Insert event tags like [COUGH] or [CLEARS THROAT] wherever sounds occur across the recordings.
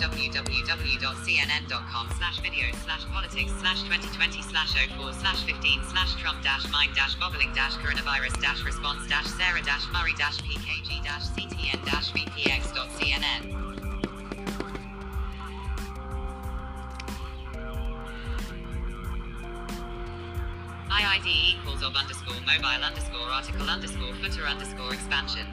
www.cnn.com slash videos slash politics slash 2020 slash 04 slash 15 slash Trump dash mind dash boggling dash coronavirus dash response dash Sarah dash Murray dash PKG dash CTN dash VPX dot CNN. IID equals of underscore mobile underscore article underscore footer underscore expansion.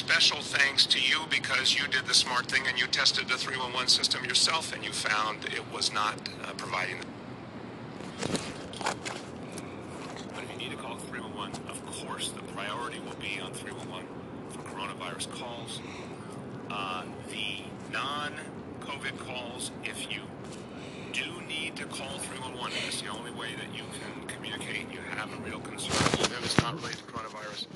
Special thanks to you because you did the smart thing and you tested the 311 system yourself and you found it was not uh, providing. But if you need to call 311, of course, the priority will be on 311 for coronavirus calls. Uh, the non COVID calls, if you do need to call 311, it's the only way that you can communicate. You have a real concern, even if it's not related to coronavirus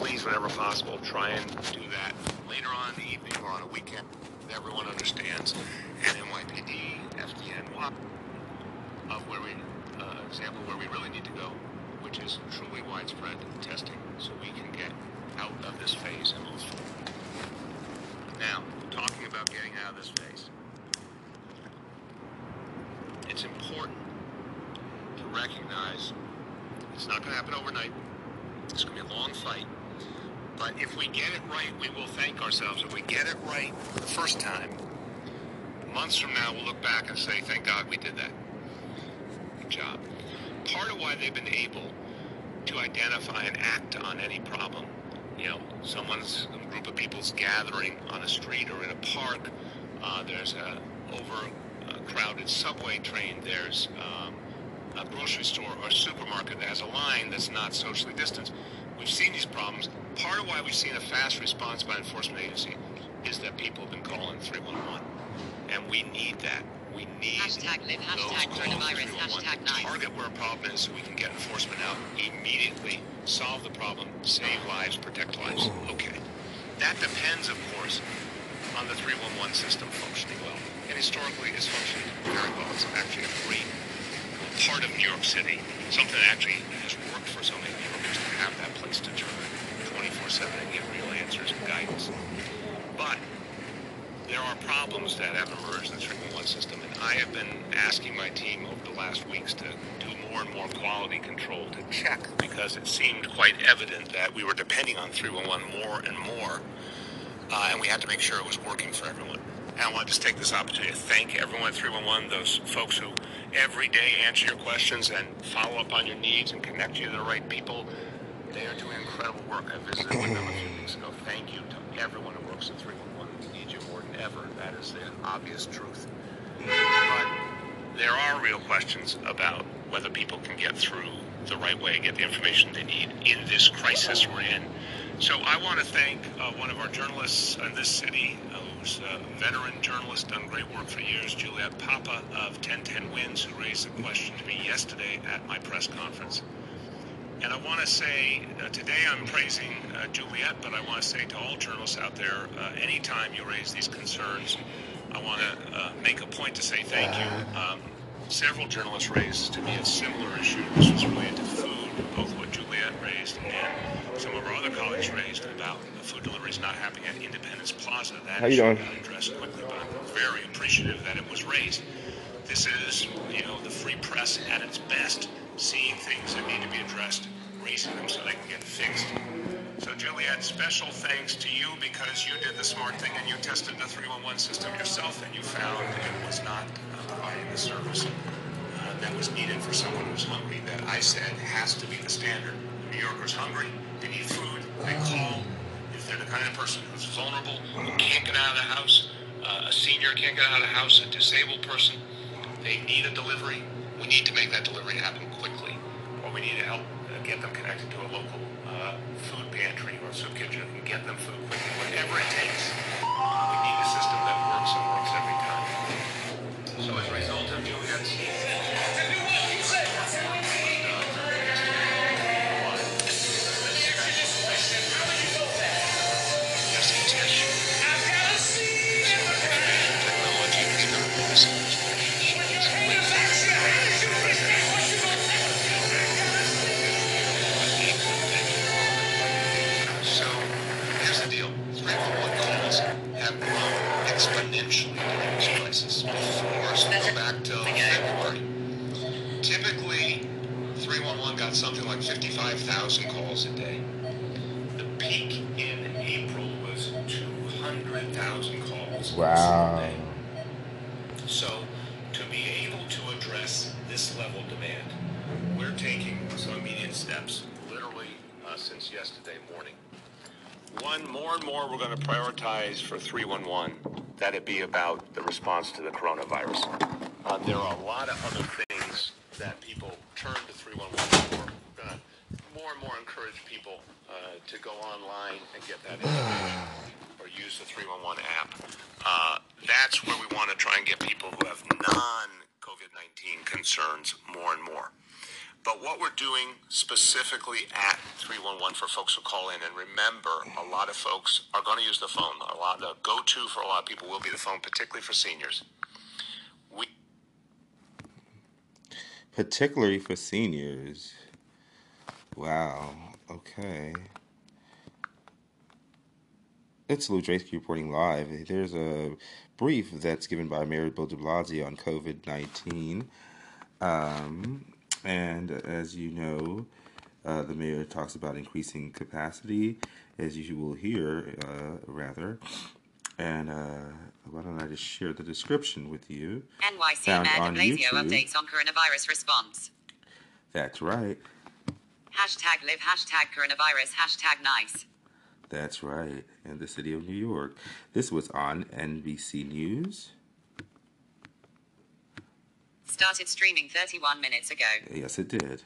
please, whenever possible, try and do that later on in the evening or on a weekend that everyone understands. And NYPD, WAP, of where we, uh, example where we really need to go, which is truly widespread testing, so we can get out of this phase and move forward. Now, talking about getting out of this phase, it's important to recognize it's not going to happen overnight. It's going to be a long fight. But if we get it right, we will thank ourselves. If we get it right the first time, months from now, we'll look back and say, thank God we did that. Good job. Part of why they've been able to identify and act on any problem, you know, someone's, a group of people's gathering on a street or in a park, uh, there's a overcrowded subway train, there's um, a grocery store or supermarket that has a line that's not socially distanced. We've seen these problems. Part of why we've seen a fast response by enforcement agency is that people have been calling 311. And we need that. We need Hashtag live, those hashtag calls coronavirus, hashtag nice. target where a problem is so we can get enforcement out immediately, solve the problem, save lives, protect lives. Okay. That depends, of course, on the 311 system functioning well. And historically, it's functioned very well. It's actually a great part of New York City, something that actually has worked for so many New Yorkers to have that place to turn 24-7 and get real answers and guidance. But there are problems that have emerged in the 311 system, and I have been asking my team over the last weeks to do more and more quality control to check because it seemed quite evident that we were depending on 311 more and more, uh, and we had to make sure it was working for everyone. And I want to just take this opportunity to thank everyone at 311, those folks who every day answer your questions and follow up on your needs and connect you to the right people. They are doing incredible work. I visited with them a few weeks ago. Thank you to everyone who works at 311. We need you more than ever. That is the obvious truth. But there are real questions about whether people can get through the right way, get the information they need in this crisis we're in. So I want to thank uh, one of our journalists in this city, uh, who's a veteran journalist, done great work for years, Juliet Papa of 1010 Wins, who raised the question to me yesterday at my press conference. And I want to say, uh, today I'm praising uh, Juliet, but I want to say to all journalists out there, uh, anytime you raise these concerns, I want to uh, make a point to say thank you. Um, several journalists raised to me a similar issue. This was related to food, both what Juliet raised and some of our other colleagues raised about the food deliveries not happening at Independence Plaza. That How you doing? got addressed quickly, but I'm very appreciative that it was raised. This is, you know, the free press at its best, seeing things that need to be addressed, raising them so they can get fixed. So, Juliet, special thanks to you because you did the smart thing and you tested the 311 system yourself and you found it was not uh, providing the service uh, that was needed for someone who's hungry that I said has to be the standard. New Yorkers hungry, they need food, they call. If they're the kind of person who's vulnerable, who can't get out of the house, uh, a senior can't get out of the house, a disabled person, they need a delivery. We need to make that delivery happen quickly, or we need to help uh, get them connected to a local uh, food pantry or soup kitchen and get them food quickly, whatever it takes. That it be about the response to the coronavirus. Uh, there are a lot of other things that people turn to 311 for. More and more encourage people uh, to go online and get that information or use the 311 app. Uh, that's where we want to try and get people who have non COVID 19 concerns more and more. But what we're doing specifically at 311 for folks who call in, and remember, a lot of folks are going to use the phone. A lot, the go-to for a lot of people will be the phone, particularly for seniors. We Particularly for seniors. Wow. Okay. It's Lou Drake reporting live. There's a brief that's given by Mayor Bill de Blasio on COVID 19. Um, and as you know, uh, the mayor talks about increasing capacity, as you will hear, uh, rather. And uh, why don't I just share the description with you? NYC Found Mayor on Blasio YouTube. updates on coronavirus response. That's right. Hashtag live, hashtag coronavirus, hashtag nice. That's right. In the city of New York. This was on NBC News. Started streaming 31 minutes ago. Yes, it did.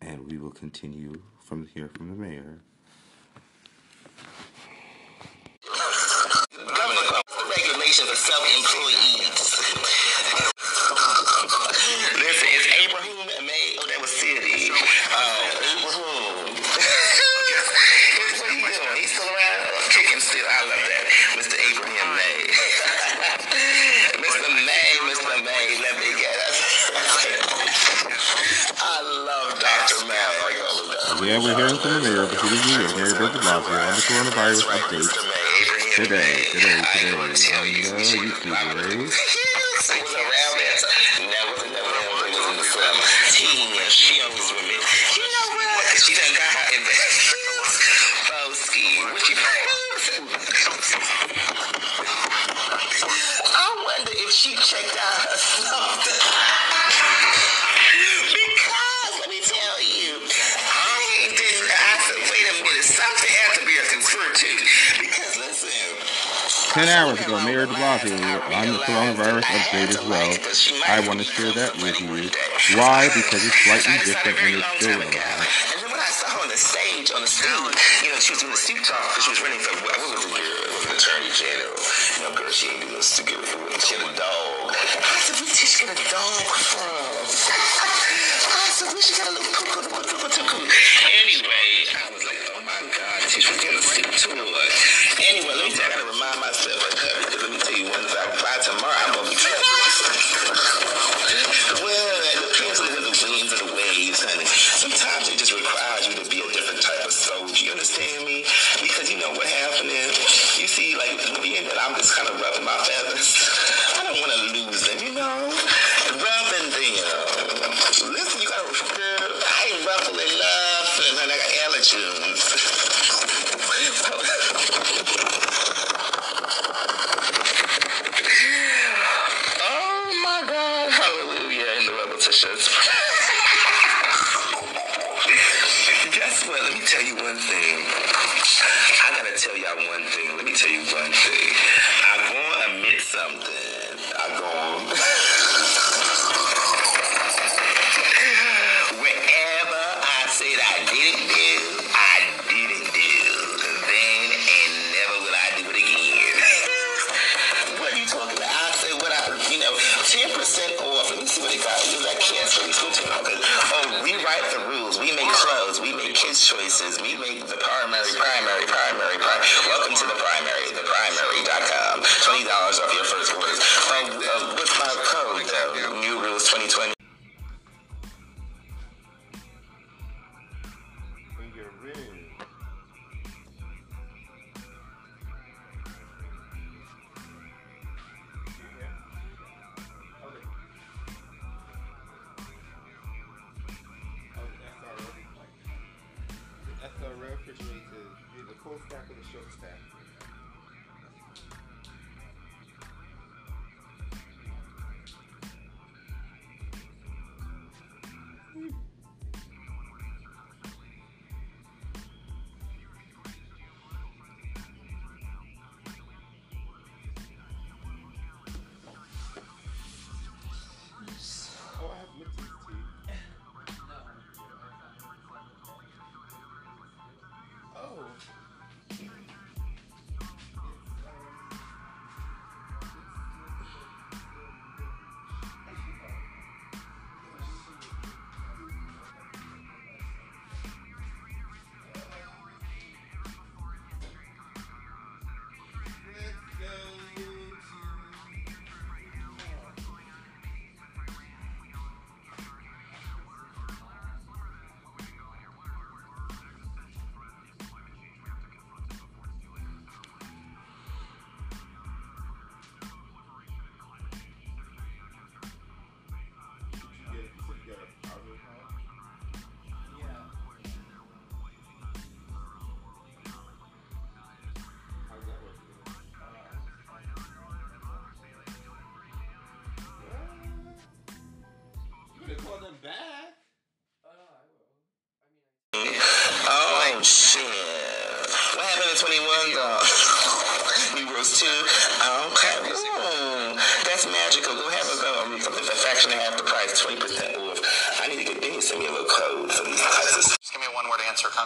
And we will continue from here from the mayor. regulations of self-employees. Listen, it's Abraham May. Oh, that was City. Uh, Yeah, we're hearing from the mayor of the city of New York, Mayor Bill de Blasio, on the coronavirus updates today, today, today, on the YouTube the she with me. You know what? She done got her in the Boski. What you I wonder if she checked out her 10 hours ago, Mayor de Blasio on the coronavirus update as well. I want to share that with you. Why? Because it's slightly different and it's still And then when I saw her on the stage, on the stage, you know, she was doing the suit talk because she was running for, what was girl? It was an attorney general. You know, girl, she ain't doing this to get She had a dog. I did she get a dog from? I where she got a little cuckoo, cuckoo, cuckoo. Anyway, I was like, oh my God, she's doing the suit tour. Anyway,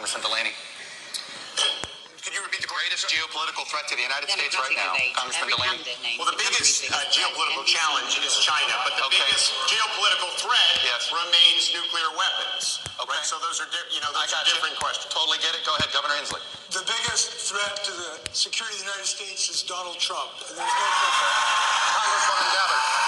Congressman Delaney. Could you repeat the greatest geopolitical threat to the United States right now, Congressman Delaney? Well, the the biggest uh, geopolitical challenge is China, but the Okay. biggest geopolitical threat Yes. remains nuclear weapons. Okay. Right? So those are, di- you know, I those got are different you. questions. Totally get it. Go ahead, Governor Inslee. The biggest threat to the security of the United States is Donald Trump. There's no Congresswoman Gabbard.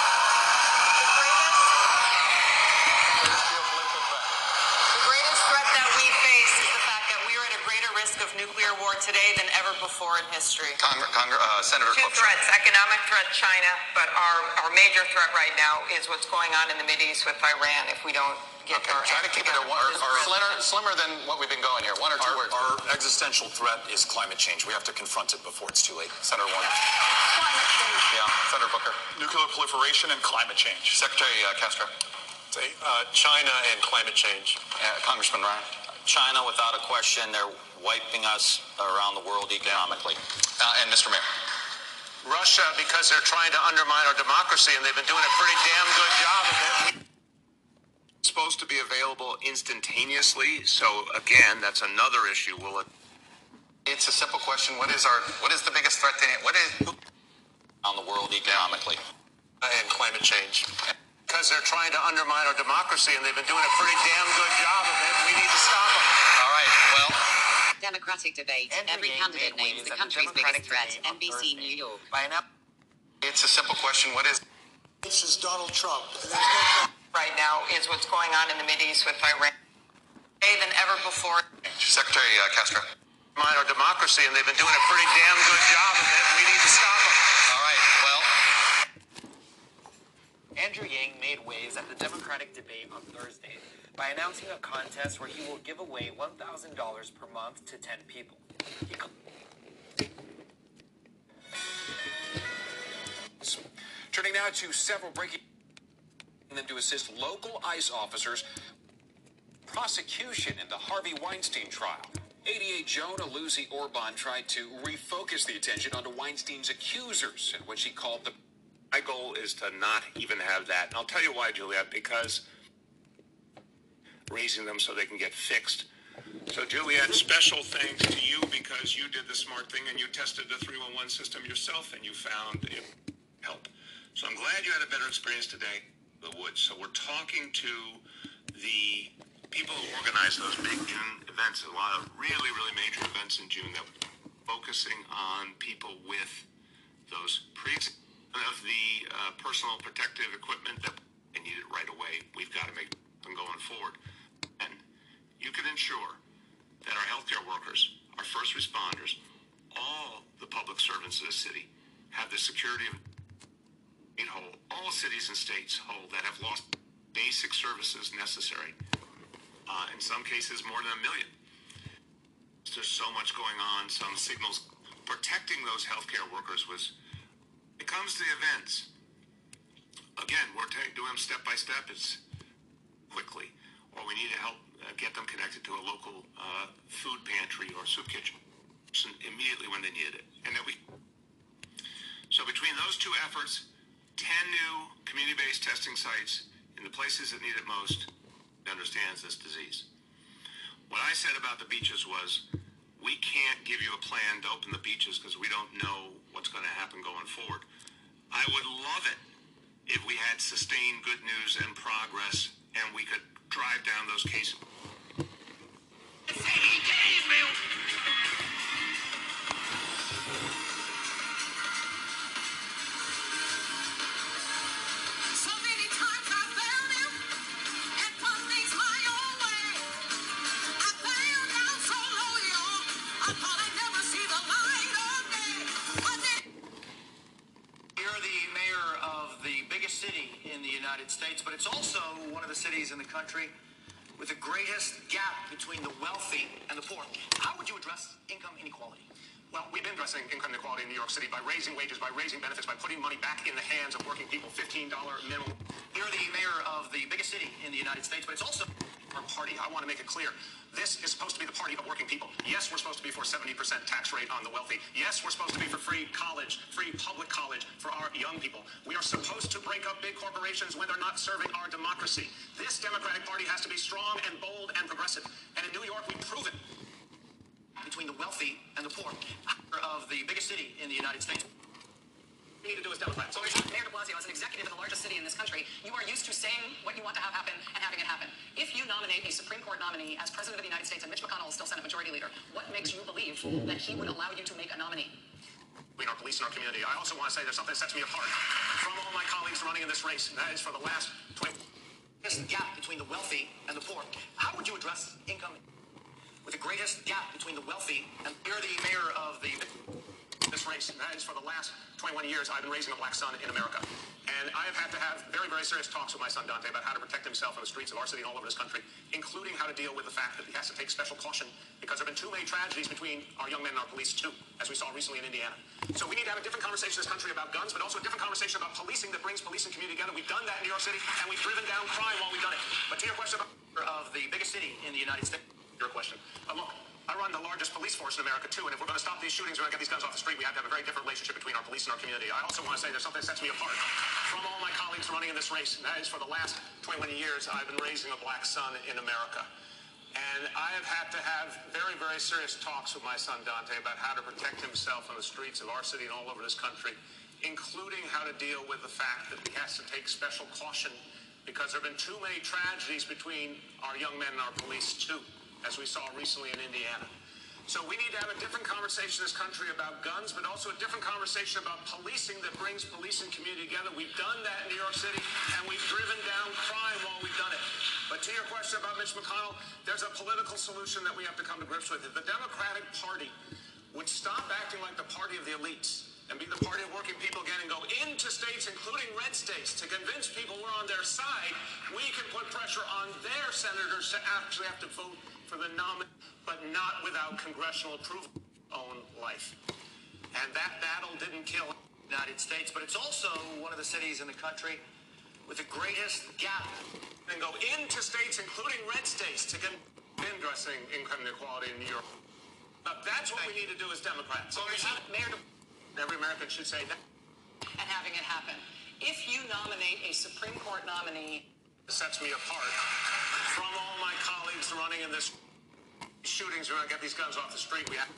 Of nuclear war today than ever before in history. Congr- Congr- uh, Senator Two Klobuchar. threats economic threat, China, but our, our major threat right now is what's going on in the Mideast with Iran if we don't get Okay, our try to act keep it together. at one, or, or slimmer, slimmer than what we've been going here. One or two Our, words. our existential threat is climate change. We have to confront it before it's too late. Senator Warren. Climate change. Yeah, Senator Booker. Nuclear proliferation and climate change. Secretary uh, Castro. Say, uh, China and climate change. Uh, Congressman Ryan. China, without a question, they're wiping us around the world economically. Uh, and Mr. Mayor. Russia, because they're trying to undermine our democracy, and they've been doing a pretty damn good job of it. Supposed to be available instantaneously. So again, that's another issue. Will it? It's a simple question. What is our? What is the biggest threat to? What is? Around the world economically. And climate change. Because they're trying to undermine our democracy, and they've been doing a pretty damn good job of it. We need to stop them. All right. Well. Democratic debate. Andrew Every candidate made names the at the country's biggest threat. NBC Thursday. New York. By an up- It's a simple question. What is? This is Donald Trump. No Right now is what's going on in the Mideast with Iran. Today than ever before. Secretary uh, Castro. Undermine our democracy, and they've been doing a pretty damn good job of it. We need to stop them. All right. Well. Andrew Yang made waves at the Democratic debate on Thursday by announcing a contest where he will give away $1,000 per month to 10 people. Turning now to several breaking them to assist local ICE officers prosecution in the Harvey Weinstein trial. 88 Jonah Lucy Orban tried to refocus the attention onto Weinstein's accusers and what she called the My goal is to not even have that. And I'll tell you why, Juliet, because raising them so they can get fixed. So, Juliet, special thanks to you because you did the smart thing and you tested the 311 system yourself and you found it help. So I'm glad you had a better experience today. the woods. So we're talking to the people who organize those big June events, a lot of really, really major events in June that focusing on people with those pre of the uh, personal protective equipment that they need it right away. We've got to make them going forward. And you can ensure that our healthcare workers, our first responders, all the public servants of the city have the security of whole. All cities and states whole that have lost basic services necessary. Uh, in some cases, more than a million. There's so much going on. Some signals protecting those healthcare workers was. It comes to the events. Again, we're doing them step by step. It's quickly, or we need to help uh, get them connected to a local uh, food pantry or soup kitchen immediately when they need it, and then we. So between those two efforts, ten new community-based testing sites in the places that need it most, understands this disease. What I said about the beaches was, we can't give you a plan to open the beaches because we don't know what's going to happen going forward. I would love it if we had sustained good news and progress and we could drive down those cases. In the United States, but it's also one of the cities in the country with the greatest gap between the wealthy and the poor. How would you address income inequality? Well, we've been addressing income inequality in New York City by raising wages, by raising benefits, by putting money back in the hands of working people, $15 minimum. You're the mayor of the biggest city in the United States, but it's also Our party, I want to make it clear, this is supposed to be the party of working people. Yes, we're supposed to be for 70% tax rate on the wealthy. Yes, we're supposed to be for free college, free public college for our young people. We are supposed to break up big corporations when they're not serving our democracy. This Democratic Party has to be strong and bold and progressive. And in New York, we've proven between the wealthy and the poor uh, of the biggest city in the United States. we need to do as Democrats. So, Mayor de Blasio, as an executive in the largest city in this country, you are used to saying what you want to have happen and having it happen. If you nominate a Supreme Court nominee as President of the United States and Mitch McConnell is still Senate Majority Leader, what makes you believe that he would allow you to make a nominee? between our police and our community. I also want to say there's something that sets me apart from all my colleagues running in this race, and that is for the last 20. This gap between the wealthy and the poor. How would you address income with the greatest gap between the wealthy and you're the mayor of the this race, and that is for the last 21 years I've been raising a black son in America. And I have had to have very, very serious talks with my son Dante about how to protect himself on the streets of our city and all over this country, including how to deal with the fact that he has to take special caution because there have been too many tragedies between our young men and our police too, as we saw recently in Indiana. So we need to have a different conversation in this country about guns, but also a different conversation about policing that brings police and community together. We've done that in New York City, and we've driven down crime while we've done it. But to your question about of the biggest city in the United States. Your question. Uh, look, I run the largest police force in America too, and if we're going to stop these shootings, we're going to get these guns off the street. We have to have a very different relationship between our police and our community. I also want to say there's something that sets me apart from all my colleagues running in this race, and that is for the last 21 years I've been raising a black son in America. And I have had to have very, very serious talks with my son Dante about how to protect himself on the streets of our city and all over this country, including how to deal with the fact that he has to take special caution because there have been too many tragedies between our young men and our police too, as we saw recently in Indiana. So we need to have a different conversation in this country about guns, but also a different conversation about policing that brings police and community together. We've done that in New York City, and we've driven down crime while we've done it. But to your question about Mitch McConnell, there's a political solution that we have to come to grips with. If the Democratic Party would stop acting like the party of the elites and be the party of working people again and go into states, including red states, to convince people we're on their side, we can put pressure on their senators to actually have to vote for the nominee, but not without congressional approval own life. And that battle didn't kill the United States, but it's also one of the cities in the country with the greatest gap. and go into states, including red states, to get addressing income inequality in New York. Uh, that's what we need to do as Democrats. So, Every American should say that. and having it happen. If you nominate a Supreme Court nominee sets me apart from all my colleagues running in this shootings. We're going to get these guns off the street. We have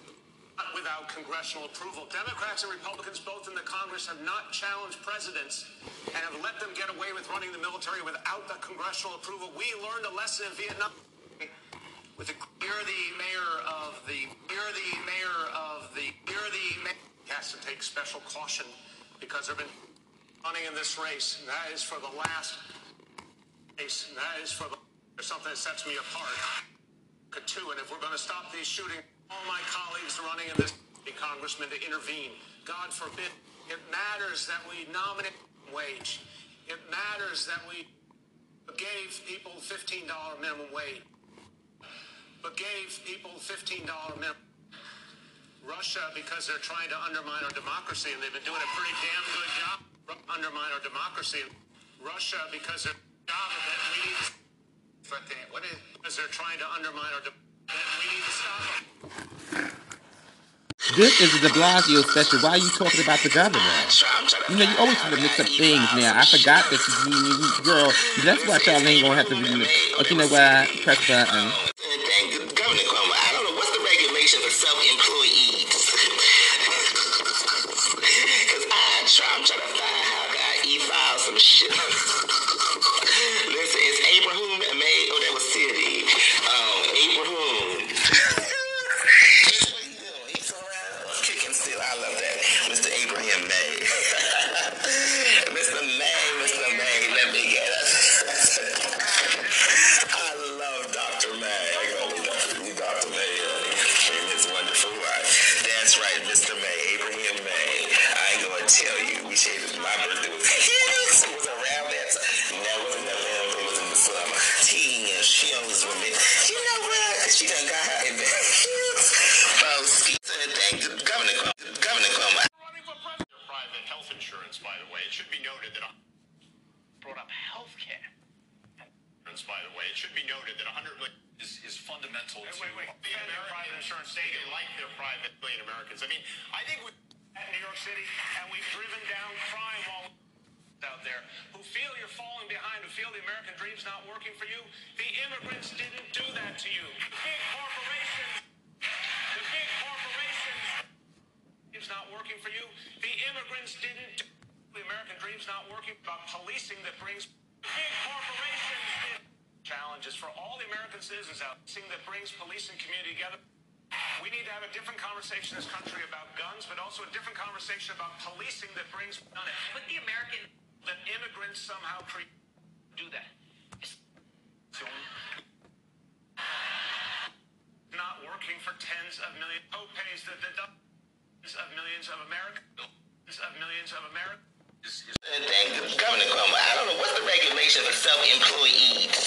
without congressional approval. Democrats and Republicans, both in the Congress, have not challenged presidents and have let them get away with running the military without the congressional approval. We learned a lesson in Vietnam. With the, you're the mayor of the, you're the mayor of the, you're the mayor. Has to take special caution because they've been running in this race, and that is for the last and that is for the, something that sets me apart. Two, and if we're going to stop these shootings, all my colleagues running in this congressman to intervene. God forbid. It matters that we nominate wage. It matters that we gave people $15 minimum wage, but gave people $15 minimum. Russia, because they're trying to undermine our democracy, and they've been doing a pretty damn good job undermine our democracy. Russia, because they're what is they're trying to undermine our. This is the De Blasio special. Why are you talking about the governor? You know, you always have to mix up things now. I forgot that you, you, you girl. That's why y'all ain't gonna have to read it. Okay, you know what? Press button. Brought up health care. By the way, it should be noted that 100 million is, is fundamental to wait, wait. the American private insurance state. They like their private million Americans. I mean, I think we at New York City, and we've driven down crime all out there who feel you're falling behind, who feel the American dream's not working for you. The immigrants didn't do that to you. The big corporations, the big corporations, it's not working for you. The immigrants didn't do the American dream's not working about policing that brings big corporations did. challenges for all the American citizens out there that brings police and community together. We need to have a different conversation in this country about guns, but also a different conversation about policing that brings it. But the American that immigrants somehow create do that. Not working for tens of millions co-pays the dozens of millions of Americans of millions of Americans. Governor Cuomo. I don't know what's the regulation for self-employees. [LAUGHS]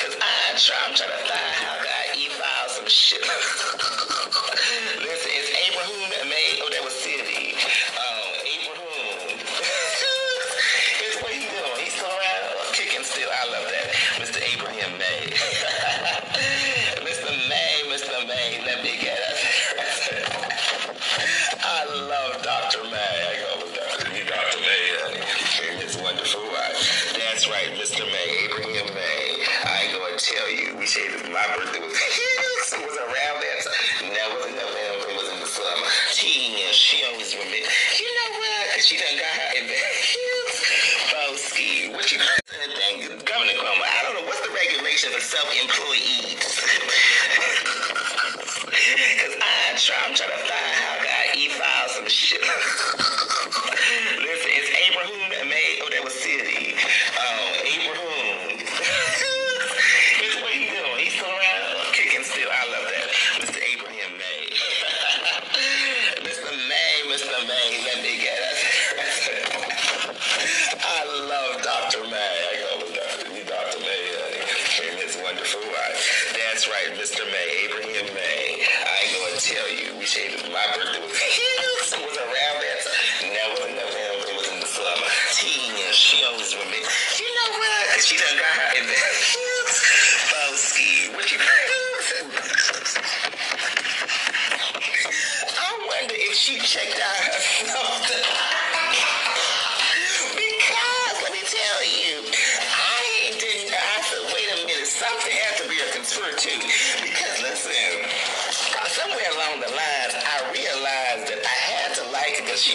Cause I try, I'm trying to find how I e-file some shit. [LAUGHS] Listen, my birthday was it was around that time. That was in November. It was in the summer. And she always me. You know what? She done got her there. Boski, what you Thank you, Governor Cuomo. I don't know what's the regulation for self-employees. [LAUGHS] Cause I try, I'm trying to find how I e-file some shit. [LAUGHS]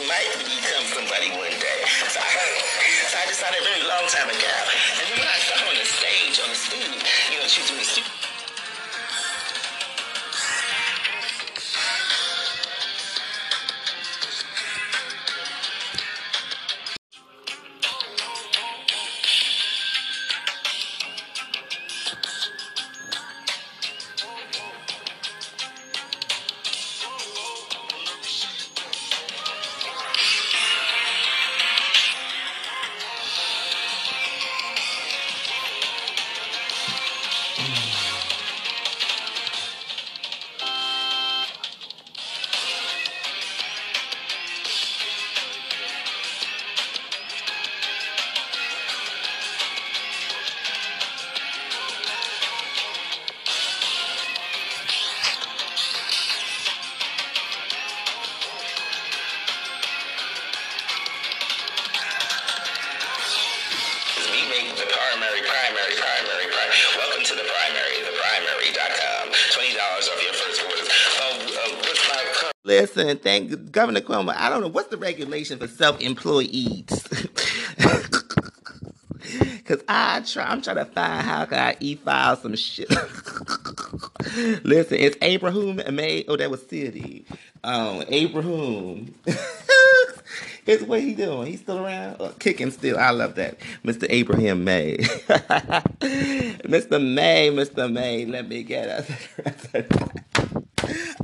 might become somebody one day. So I, so I decided a very long time ago. And then when I saw her on the stage, on the stoop, you know, she was doing the stoop. Listen, thank Governor Cuomo. I don't know what's the regulation for self-employees. [LAUGHS] Cause I try, I'm trying to find how can I e-file some shit. [LAUGHS] Listen, it's Abraham May. Oh, that was City. Um, Abraham. [LAUGHS] it's what he doing. He's still around, uh, kicking still. I love that, Mr. Abraham May. Mr. May, Mr. May. Let me get us.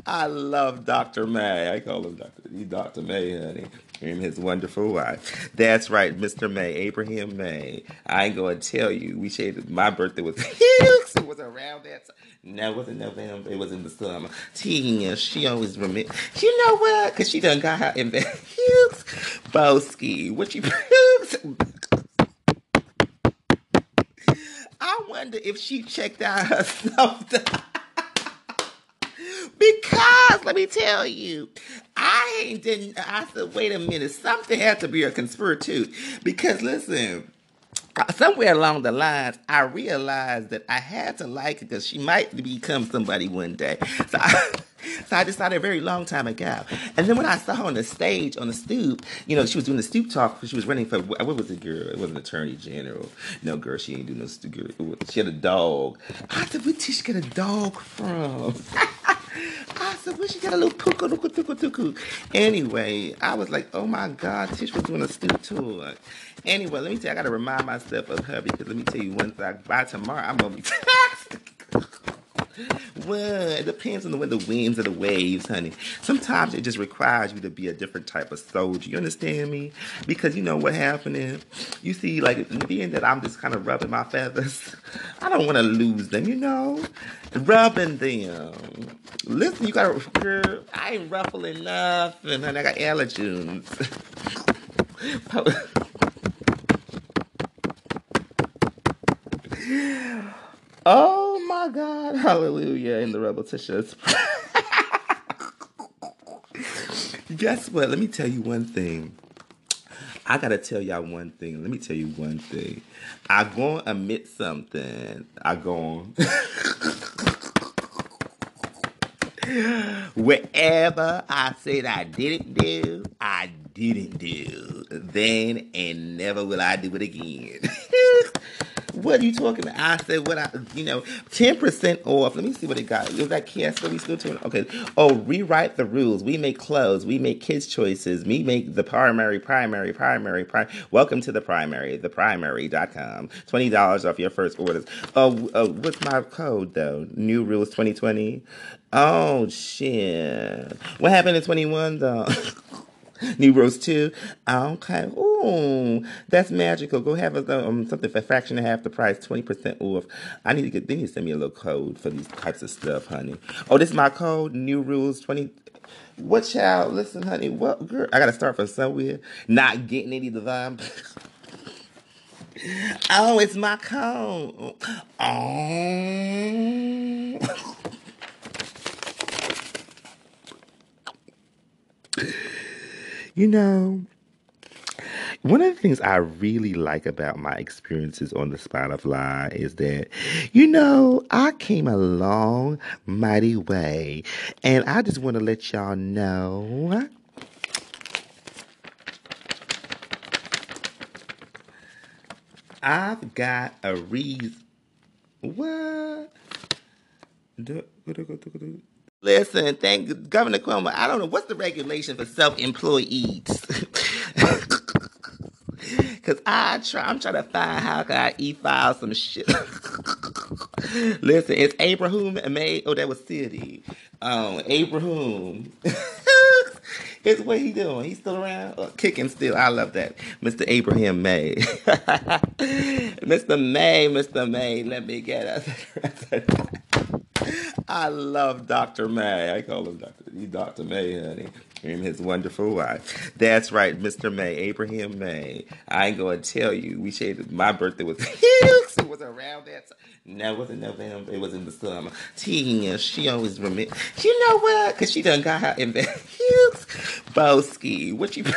I love Dr. May. I call him Dr. He's Dr. May, honey. And his wonderful wife. That's right, Mr. May, Abraham May. I ain't gonna tell you. We shaded my birthday was [LAUGHS] it was around that time. No, it wasn't November. It was in the summer. Tina, she always remember. You know what? Cause she done got her invest. Boski, what you [LAUGHS] I wonder if she checked out her stuff. [LAUGHS] Because let me tell you, I ain't didn't. I said, wait a minute, something had to be a conspiracy. Because listen, uh, somewhere along the lines, I realized that I had to like it because she might become somebody one day. So I, [LAUGHS] so I decided a very long time ago. And then when I saw her on the stage, on the stoop, you know, she was doing the stoop talk. She was running for what was the girl? It was an attorney general. No, girl, she ain't doing no stoop. She had a dog. I said, where did she get a dog from? [LAUGHS] I said, where she got a little puka, tuku, tuku, tuku. Anyway, I was like, oh my God, Tish was doing a stoop tour. Anyway, let me tell you, I got to remind myself of her because let me tell you one thing. By tomorrow, I'm going to be [LAUGHS] Well, it depends on the, wind the winds or the waves, honey. Sometimes it just requires you to be a different type of soldier. You understand me? Because you know what happening. You see, like being that I'm just kind of rubbing my feathers, [LAUGHS] I don't want to lose them. You know, rubbing them. Listen, you got to. Girl, I ain't ruffling nothing, honey. I got allergens. [LAUGHS] [LAUGHS] Oh my God, hallelujah, in the repetitious. [LAUGHS] Guess what? Let me tell you one thing. I gotta tell y'all one thing. Let me tell you one thing. I gonna admit something. I gonna [LAUGHS] whatever I said I didn't do, I didn't do. Then and never will I do it again. [LAUGHS] What are you talking about? I said what I, you know, 10% off. Let me see what it got. Is that Kiesco we still doing? Okay. Oh, rewrite the rules. We make clothes. We make kids' choices. We make the primary, primary, primary, primary. Welcome to the primary, theprimary.com. $20 off your first orders. Oh, oh, what's my code though? New rules 2020. Oh, shit. What happened in 21 though? [LAUGHS] [LAUGHS] New Rose 2. Okay. Ooh, that's magical. Go have a, um, something for a fraction of half the price, 20% off. I need to get, they need to send me a little code for these types of stuff, honey. Oh, this is my code, New Rules 20. What child? Listen, honey. What girl? I gotta start from somewhere. Not getting any them. [LAUGHS] oh, it's my code. Oh. [LAUGHS] You know, one of the things I really like about my experiences on the Spotify is that, you know, I came a long, mighty way. And I just want to let y'all know. I've got a reason. What? Listen, thank Governor Cuomo. I don't know what's the regulation for self-employees. [LAUGHS] Cause I try, I'm trying to find how can I e-file some shit. [LAUGHS] Listen, it's Abraham May. Oh, that was City. Um, Abraham. [LAUGHS] it's what he doing. He's still around, uh, kicking still. I love that, Mr. Abraham May. Mr. May, Mr. May. Let me get us. I love Dr. May. I call him Dr. Dr. May, honey. And his wonderful wife. That's right, Mr. May, Abraham May. I ain't gonna tell you. We shared my birthday was [LAUGHS] it was around that time. No, it wasn't November. It was in the summer. Tina, she always remember. You know what? Cause she done got her in the Boski. What you [LAUGHS]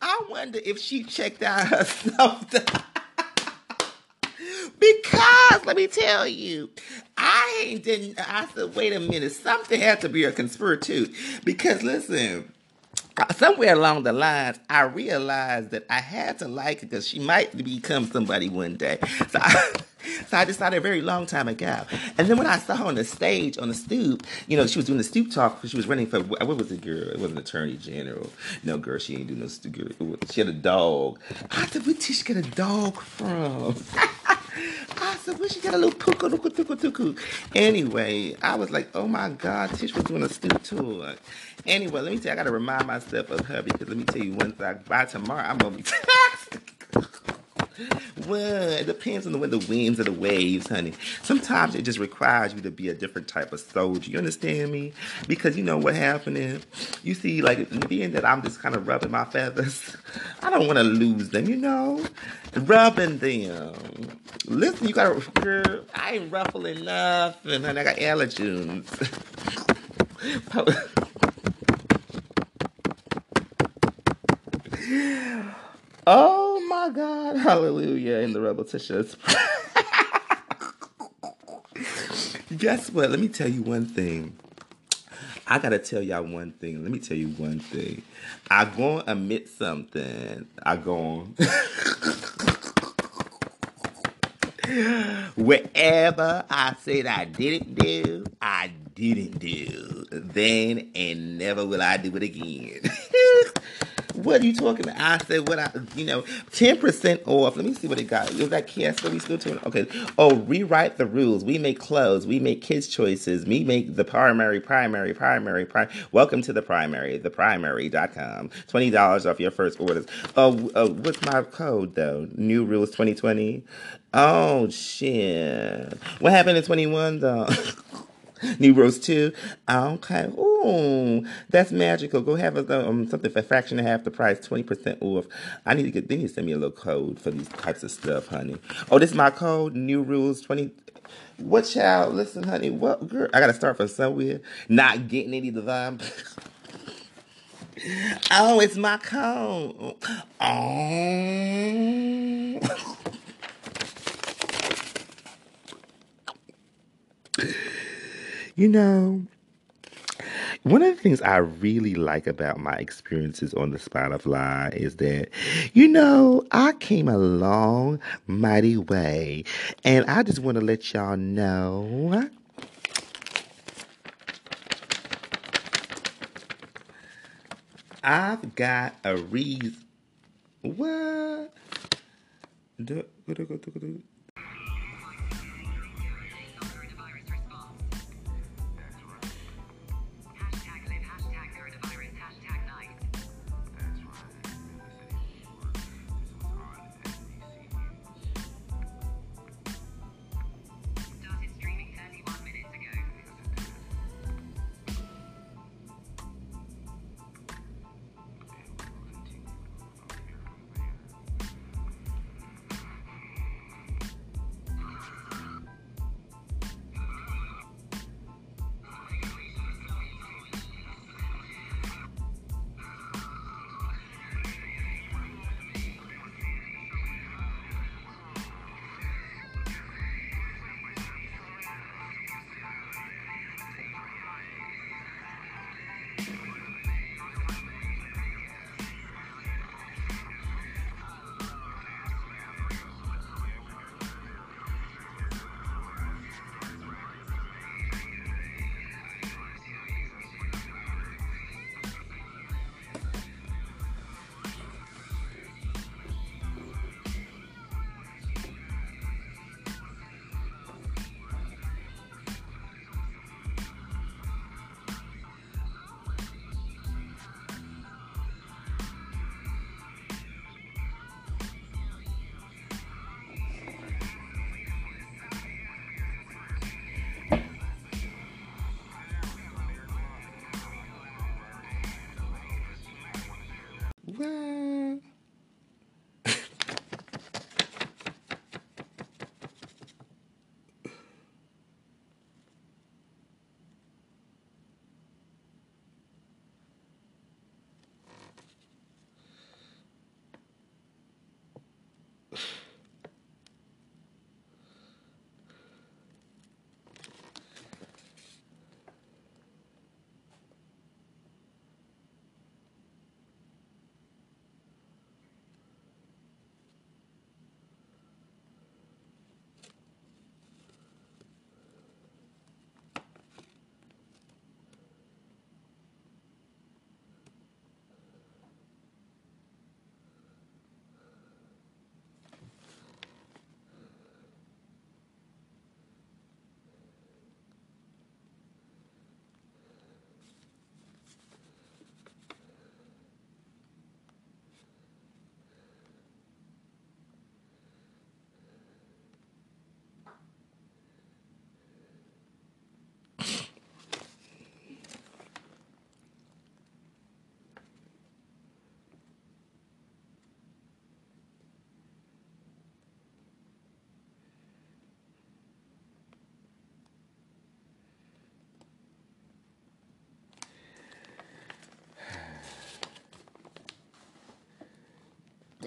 I wonder if she checked out herself. [LAUGHS] Because let me tell you, I didn't. I said, wait a minute, something had to be a conspiracy. Because listen, somewhere along the lines, I realized that I had to like it because she might become somebody one day. So I, [LAUGHS] so I decided a very long time ago. And then when I saw her on the stage, on the stoop, you know, she was doing the stoop talk. She was running for what was the girl? It wasn't attorney general. No, girl, she ain't doing no stoop. She had a dog. I said, where did she get a dog from? [LAUGHS] I said, where she got a little puka tuku tuku tuku? Anyway, I was like, oh my God, Tish was doing a stoop tour. Anyway, let me tell you, I gotta remind myself of her because let me tell you one thing. By tomorrow, I'm gonna be [LAUGHS] Well, it depends on the, the winds or the waves, honey. Sometimes it just requires you to be a different type of soldier. You understand me? Because you know what happened you see, like being that I'm just kind of rubbing my feathers, [LAUGHS] I don't want to lose them. You know, rubbing them. Listen, you gotta, girl. I ain't ruffling nothing, honey. I got allergens. [LAUGHS] [LAUGHS] God. [LAUGHS] Hallelujah. In the rebel tissues. [LAUGHS] Guess what? Let me tell you one thing. I gotta tell y'all one thing. Let me tell you one thing. I gonna admit something. I gonna [LAUGHS] Wherever I said I didn't do, I didn't do. Then and never will I do it again. What are you talking about? I said what I, you know, 10% off. Let me see what it got. Is that Kiesco we still doing? Okay. Oh, rewrite the rules. We make clothes. We make kids' choices. We make the primary, primary, primary, primary. Welcome to the primary, theprimary.com. $20 off your first orders. Oh, uh, what's my code though? New rules 2020. Oh, shit. What happened in 21 though? [LAUGHS] New Rose 2. Okay. Ooh, that's magical. Go have a, um, something for a fraction of half the price, 20% off. I need to get, they need to send me a little code for these types of stuff, honey. Oh, this is my code, New Rules 20. What child? Listen, honey, what girl? I gotta start from somewhere. Not getting any divine. [LAUGHS] oh, it's my code. Oh. [LAUGHS] You know, one of the things I really like about my experiences on the Spotify is that, you know, I came a long, mighty way. And I just want to let y'all know. I've got a reason. What? Do, do, do,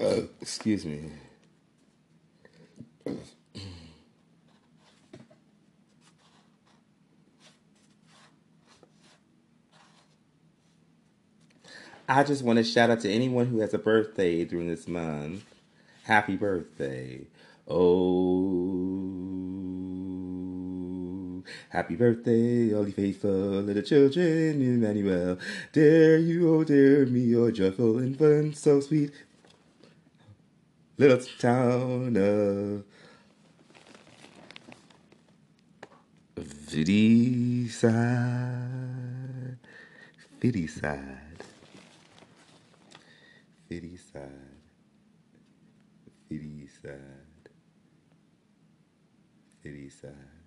Uh, excuse me. I just want to shout out to anyone who has a birthday during this month. Happy birthday. Oh, happy birthday, all ye faithful little children, Emmanuel. Dare you, oh, dare me, oh, joyful infant, so sweet. Little town of Viddy side. Viddy side. Viddy side. Viddy side. Viddy side.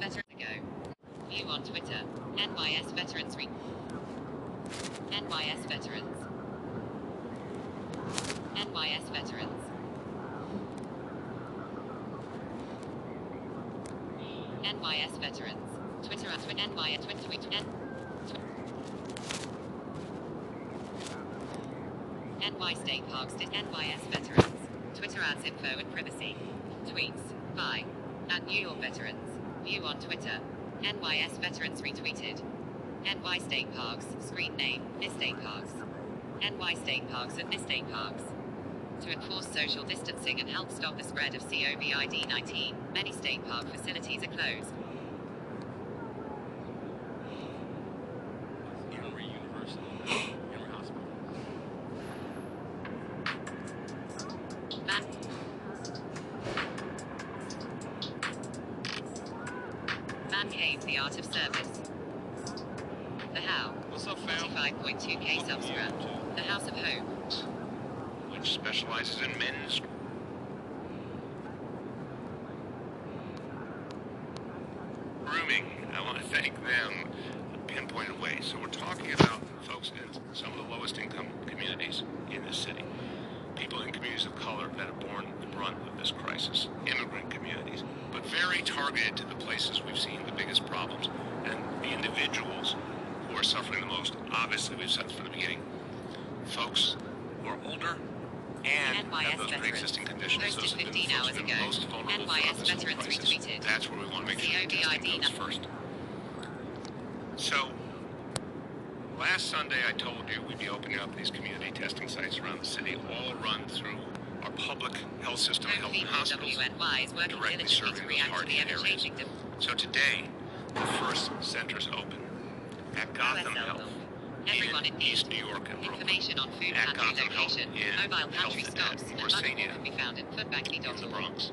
Veteran View on Twitter. NYS Veterans Re. NYS Veterans. NYS Veterans. NYS Veterans. Twitter at NYS N. NY State Parks did NYS Veterans. Twitter ads info and privacy. Tweets. By. At New York Veterans. View on Twitter. NYS Veterans retweeted. NY State Parks. Screen name. State Parks. NY State Parks and State Parks. To enforce social distancing and help stop the spread of COVID 19, many state park facilities are closed. Emory University, Emory Hospital. Man- Man Cave, the art of service. The How. What's up, fam? 45.2k subscribe. The House of Hope. which specializes in men's grooming. I want to thank them pinpointed ways. So we're talking about folks in some of the lowest income communities in this city. People in communities of color that have borne the brunt of this crisis. Immigrant communities. But very targeted to the places we've seen the biggest problems. And the individuals who are suffering the most, obviously we've said from the beginning, folks who are older and have NYS those veterans. pre-existing conditions. Posted Those have been 15 the folks hours who've been ago. most vulnerable NYS throughout this whole veterans crisis. retweeted. That's where we want to make sure we're testing COVID those first. So, last Sunday I told you we'd be opening up these community testing sites around the city, all run through our public health system, Home health Feed hospitals, WNY is working directly diligently serving to those react to the hard-hit areas. ever-changing de- So today, the first centers open at Gotham OSL Health Everyone in in need. East New York and Brooklyn. Information on food At pantry Gotham Health location, in mobile pantry Health stocks, at and much more Orsania can be found in in the foodbanky.org. Bronx.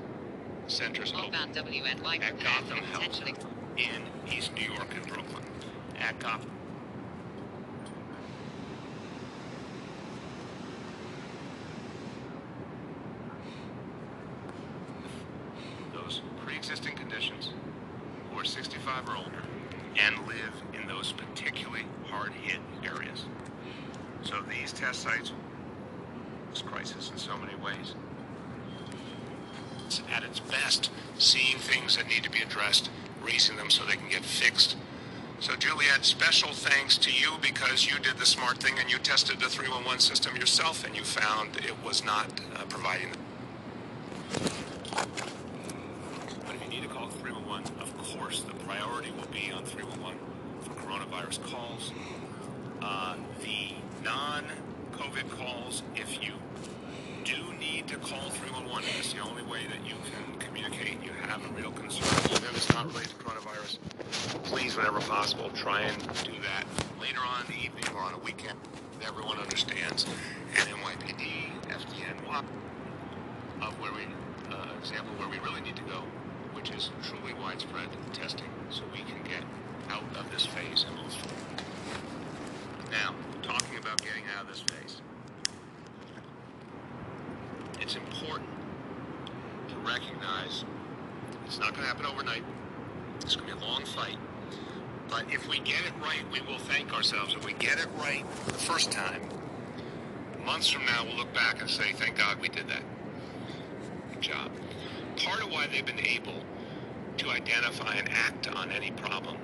Centers open at Gotham Health in East New York and Brooklyn. At Gotham. Those pre-existing conditions who are 65 or older and live in those particularly hard-hit areas. So these test sites, this crisis in so many ways, it's at its best, seeing things that need to be addressed, raising them so they can get fixed. So, Juliet, special thanks to you because you did the smart thing and you tested the 311 system yourself and you found it was not uh, providing. But if you need to call 311, of course, the priority will be on 311 for coronavirus calls. Uh, the non COVID calls, if you do need to call 311, that's the only way that you can communicate. You have a real concern, even if it's not related to coronavirus. Please, whenever possible, try and do that later on in the evening or on a weekend. Everyone understands. And NYPD, FDN, WAP, of where we, uh, example where we really need to go, which is truly widespread testing, so we can get out of this phase and move forward. Now, talking about getting out of this phase, it's important to recognize it's not going to happen overnight. It's going to be a long fight. But if we get it right, we will thank ourselves. If we get it right the first time, months from now, we'll look back and say, thank God we did that. Good job. Part of why they've been able to identify and act on any problem,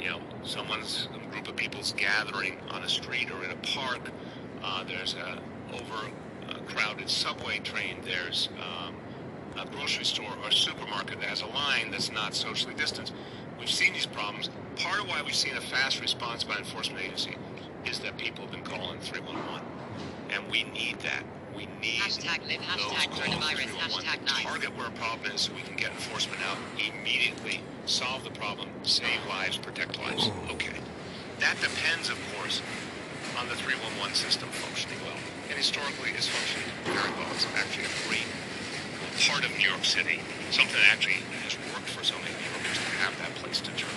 you know, someone's a group of people's gathering on a street or in a park, uh, there's a over crowded subway train, there's um, a grocery store or supermarket that has a line that's not socially distanced. We've seen these problems. Part of why we've seen a fast response by enforcement agency is that people have been calling 311. And we need that. We need Hashtag live, those hashtag calls coronavirus, 311 hashtag to nice. target where a problem is so we can get enforcement out immediately, solve the problem, save lives, protect lives. Okay. That depends, of course, on the 311 system functioning well. And historically, it's functioned very well. It's actually a great part of New York City, something that actually has worked for so many New Yorkers to have that place to turn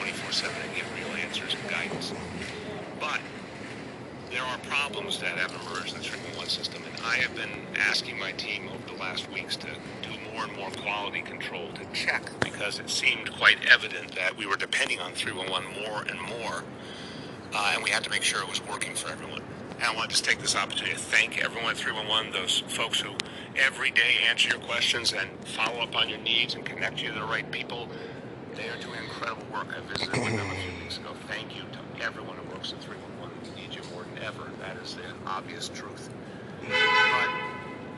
24-7 and get real answers and guidance. But there are problems that have emerged in the 311 system, and I have been asking my team over the last weeks to do more and more quality control to check because it seemed quite evident that we were depending on 311 more and more, uh, and we had to make sure it was working for everyone. And I want to just take this opportunity to thank everyone at 311, those folks who every day answer your questions and follow up on your needs and connect you to the right people. They are doing incredible work. I visited with them a few [CLEARS THROAT] weeks ago. Thank you to everyone who works at 311. We need you more than ever. That is the obvious truth. But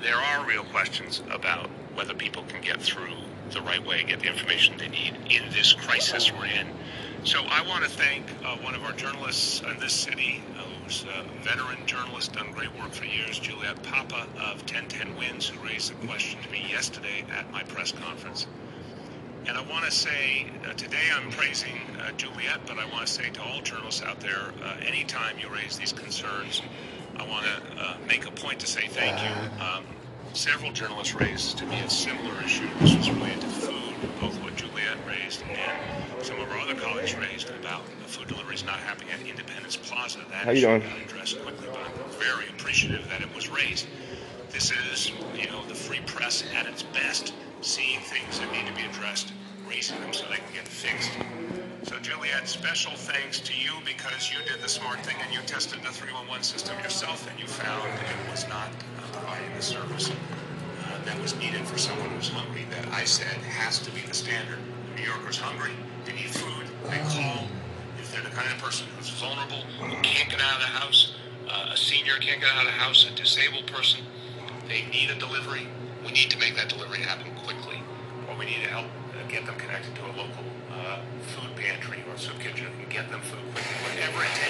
there are real questions about whether people can get through the right way, get the information they need in this crisis we're in. So I want to thank uh, one of our journalists in this city, who's a veteran journalist, done great work for years, Juliet Papa of 1010 Wins, who raised the question to me yesterday at my press conference. And I want to say, uh, today I'm praising uh, Juliet, but I want to say to all journalists out there, uh, anytime you raise these concerns, I want to uh, make a point to say thank you. Um, several journalists raised to me a similar issue. This was related to food, both what Juliet raised and some of our other colleagues raised about the food deliveries not happening at Independence Plaza. That How you doing? addressed quickly, but I'm very appreciative that it was raised. This is, you know, the free press at its best, seeing things that need to be addressed, raising them so they can get fixed. So, Juliet, special thanks to you because you did the smart thing and you tested the 311 system yourself and you found it was not uh, providing the service uh, that was needed for someone who's hungry. That I said has to be the standard. New Yorkers hungry, they need food, they call. If they're the kind of person who's vulnerable, who can't get out of the house, uh, a senior can't get out of the house, a disabled person, they need a delivery. We need to make that delivery happen quickly, or we need to help uh, get them connected to a local uh, food pantry or soup kitchen and get them food quickly, whatever it takes.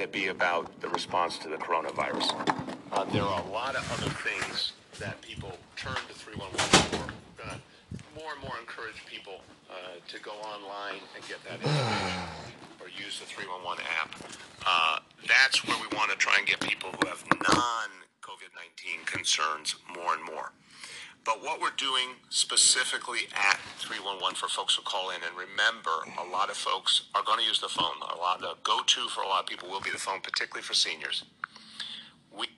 That it be about the response to the coronavirus. Uh, there are a lot of other things that people turn to 311 for. We're going to more and more encourage people uh, to go online and get that information or use the 311 app. Uh, that's where we want to try and get people who have non COVID 19 concerns more and more. But what we're doing specifically at 311 for folks who call in, and remember, a lot of folks are going to use the phone. A lot, for a lot of people will be the phone, particularly for seniors. We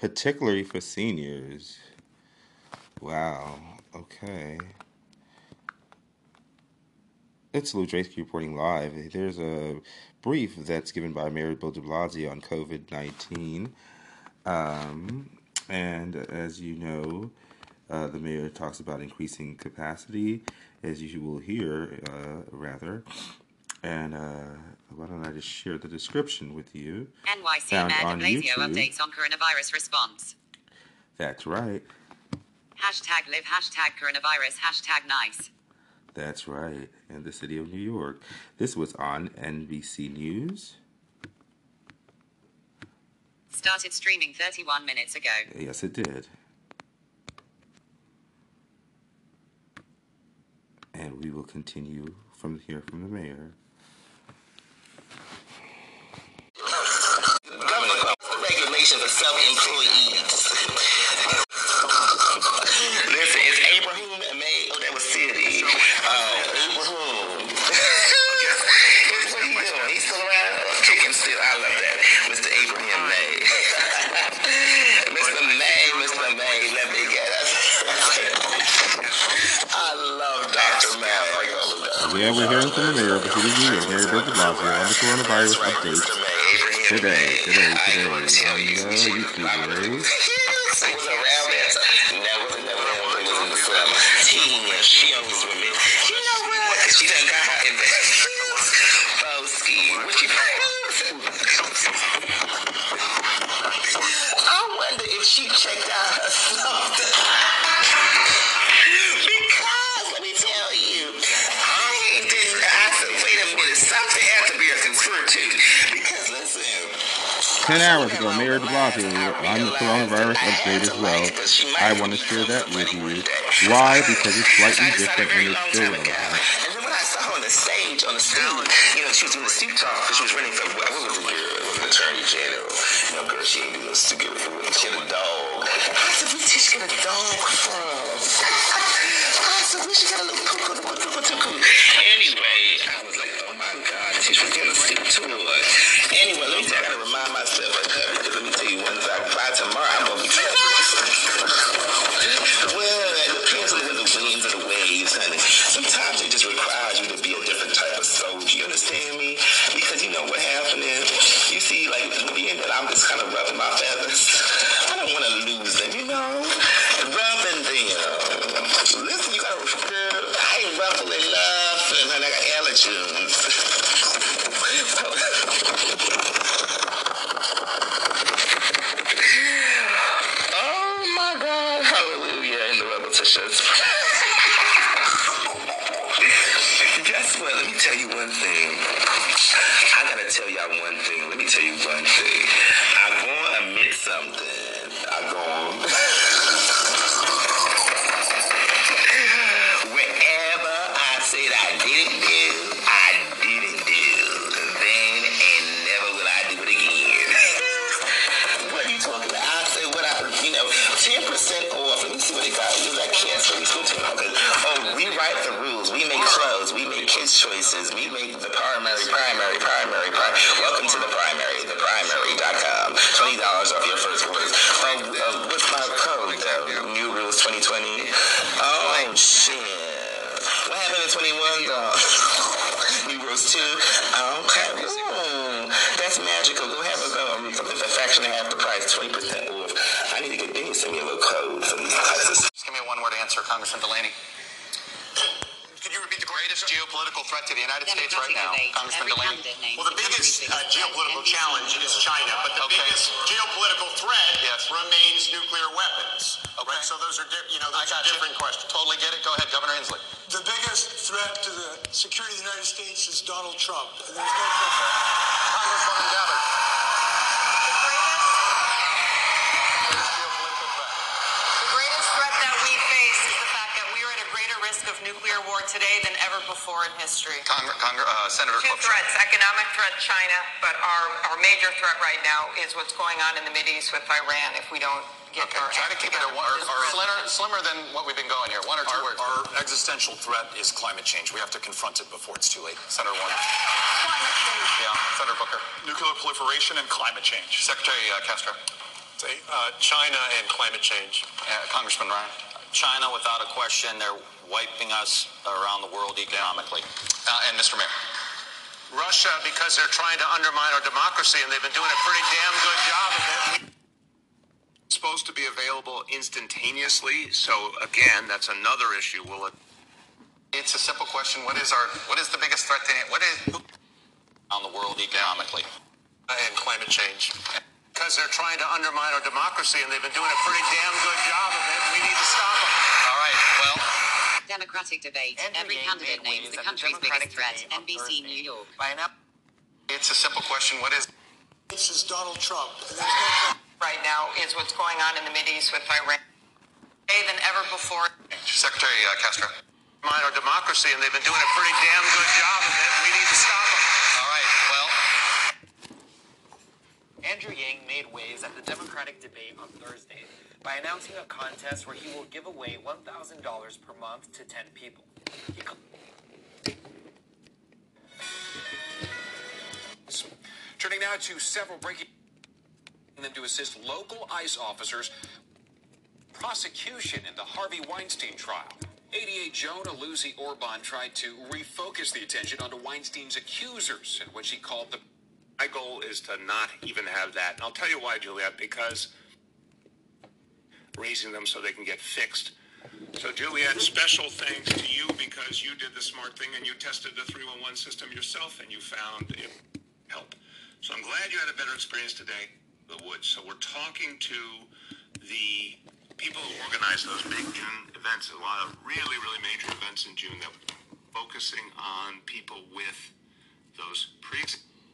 Particularly for seniors. Wow. Okay. It's Lou Drake reporting live. There's a brief that's given by Mayor Bill de Blasio on COVID 19. Um, and as you know, uh, the mayor talks about increasing capacity, as you will hear, uh, rather. And uh, why don't I just share the description with you? NYC Found Mayor on Blasio YouTube. updates on coronavirus response. That's right. Hashtag live, hashtag coronavirus, hashtag nice. That's right. In the city of New York. This was on NBC News. Started streaming 31 minutes ago. Yes, it did. And we will continue from here from the mayor. Governor, the regulation for self-employees. Listen, it's Abraham and May. Oh, that was City. Um, Yeah, we're hearing from the mayor of the city of New York, Mayor Bill de Blasio, on the coronavirus updates today, today, today, on the YouTube, right? was around that time. Never, never, never was in the summer. Teen, she always with me. You know what? She done got her in the Boski. What you I wonder if she checked out her 10 hours ago, Mayor de Blasio on the coronavirus update as well. I want to share that with you. Why? Because it's slightly different and it's still relevant. And then when I saw her on the stage, on the stage, you know, she was doing the suit talk because she was running for, what was the was an attorney general. You know, girl, she ain't doing this to get it. She had a dog. I said, where did she get a dog from? I said, where she got a little cuckoo. Anyway, I was like, oh my God, she's doing a suit tour. Anyway, let me tell you, geopolitical threat to the United States right now, Congressman Delaney. Well, the biggest uh, geopolitical challenge is China, but the Okay. biggest geopolitical threat Yes. remains nuclear weapons. Okay. Right? So those are, di- you know, I those are got you. different questions. Totally get it. Go ahead, Governor Inslee. The biggest threat to the security of the United States is Donald Trump. And there's no question. Congresswoman Gabbard. Nuclear war today than ever before in history. Cong- Cong- uh, Senator Two Klobuchar. threats, economic threat, China, but our, our major threat right now is what's going on in the Mideast with Iran if we don't get Okay, our try to act keep it together. at one, or, or slimmer, slimmer than what we've been going here. One or two Our, words. our existential threat is climate change. We have to confront it before it's too late. Senator Warren. Climate change. Yeah, Senator Booker. Nuclear proliferation and climate change. Secretary uh, Castro. Say, uh, China and climate change. Uh, Congressman Ryan. China, without a question, they're wiping us around the world economically. Uh, and Mr. Mayor. Russia, because they're trying to undermine our democracy, and they've been doing a pretty damn good job of it. supposed to be available instantaneously. So again, that's another issue. Will it? It's a simple question. What is our what is the biggest threat to what is Around the world economically. And climate change. Because they're trying to undermine our democracy, and they've been doing a pretty damn good job of it. We need to stop them. all right, well Democratic debate. Andrew Every candidate made names the at the country's biggest threat. NBC Thursday. New York. By an app- it's a simple question. What is This is Donald Trump. No. Right now is what's going on in the Mideast with Iran. Today than ever before. Secretary uh, Castro. Undermine our democracy, and they've been doing a pretty damn good job of it. We need to stop them. All right, well Andrew Yang made waves at the Democratic debate on Thursday by announcing a contest where he will give away $1,000 per month to 10 people. Turning now to several breaking them to assist local ICE officers prosecution in the Harvey Weinstein trial. 88 Joan Lucy Orban tried to refocus the attention onto Weinstein's accusers and what she called the My goal is to not even have that. And I'll tell you why, Juliet, because raising them so they can get fixed. So, Juliet, special thanks to you because you did the smart thing and you tested the 311 system yourself and you found it help. So I'm glad you had a better experience today, the woods. So we're talking to the people who organize those big June events, a lot of really, really major events in June that focusing on people with those pre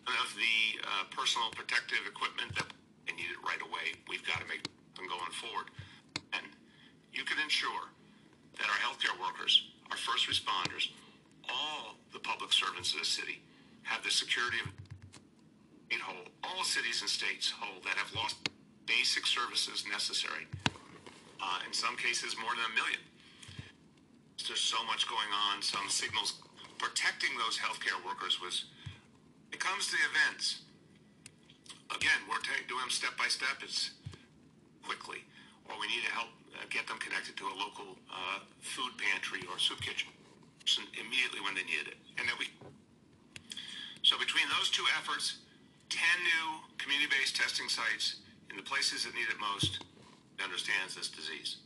of the uh, personal protective equipment that they need it right away. We've got to make them going forward. And you can ensure that our healthcare workers, our first responders, all the public servants of the city have the security of made whole. All cities and states whole that have lost basic services necessary. Uh, in some cases, more than a million. There's so much going on. Some signals protecting those healthcare workers was. It comes to the events. Again, we're doing them step by step. It's quickly, or we need to help uh, get them connected to a local uh, food pantry or soup kitchen immediately when they need it, and then we. So between those two efforts, 10 new community-based testing sites in the places that need it most understands this disease.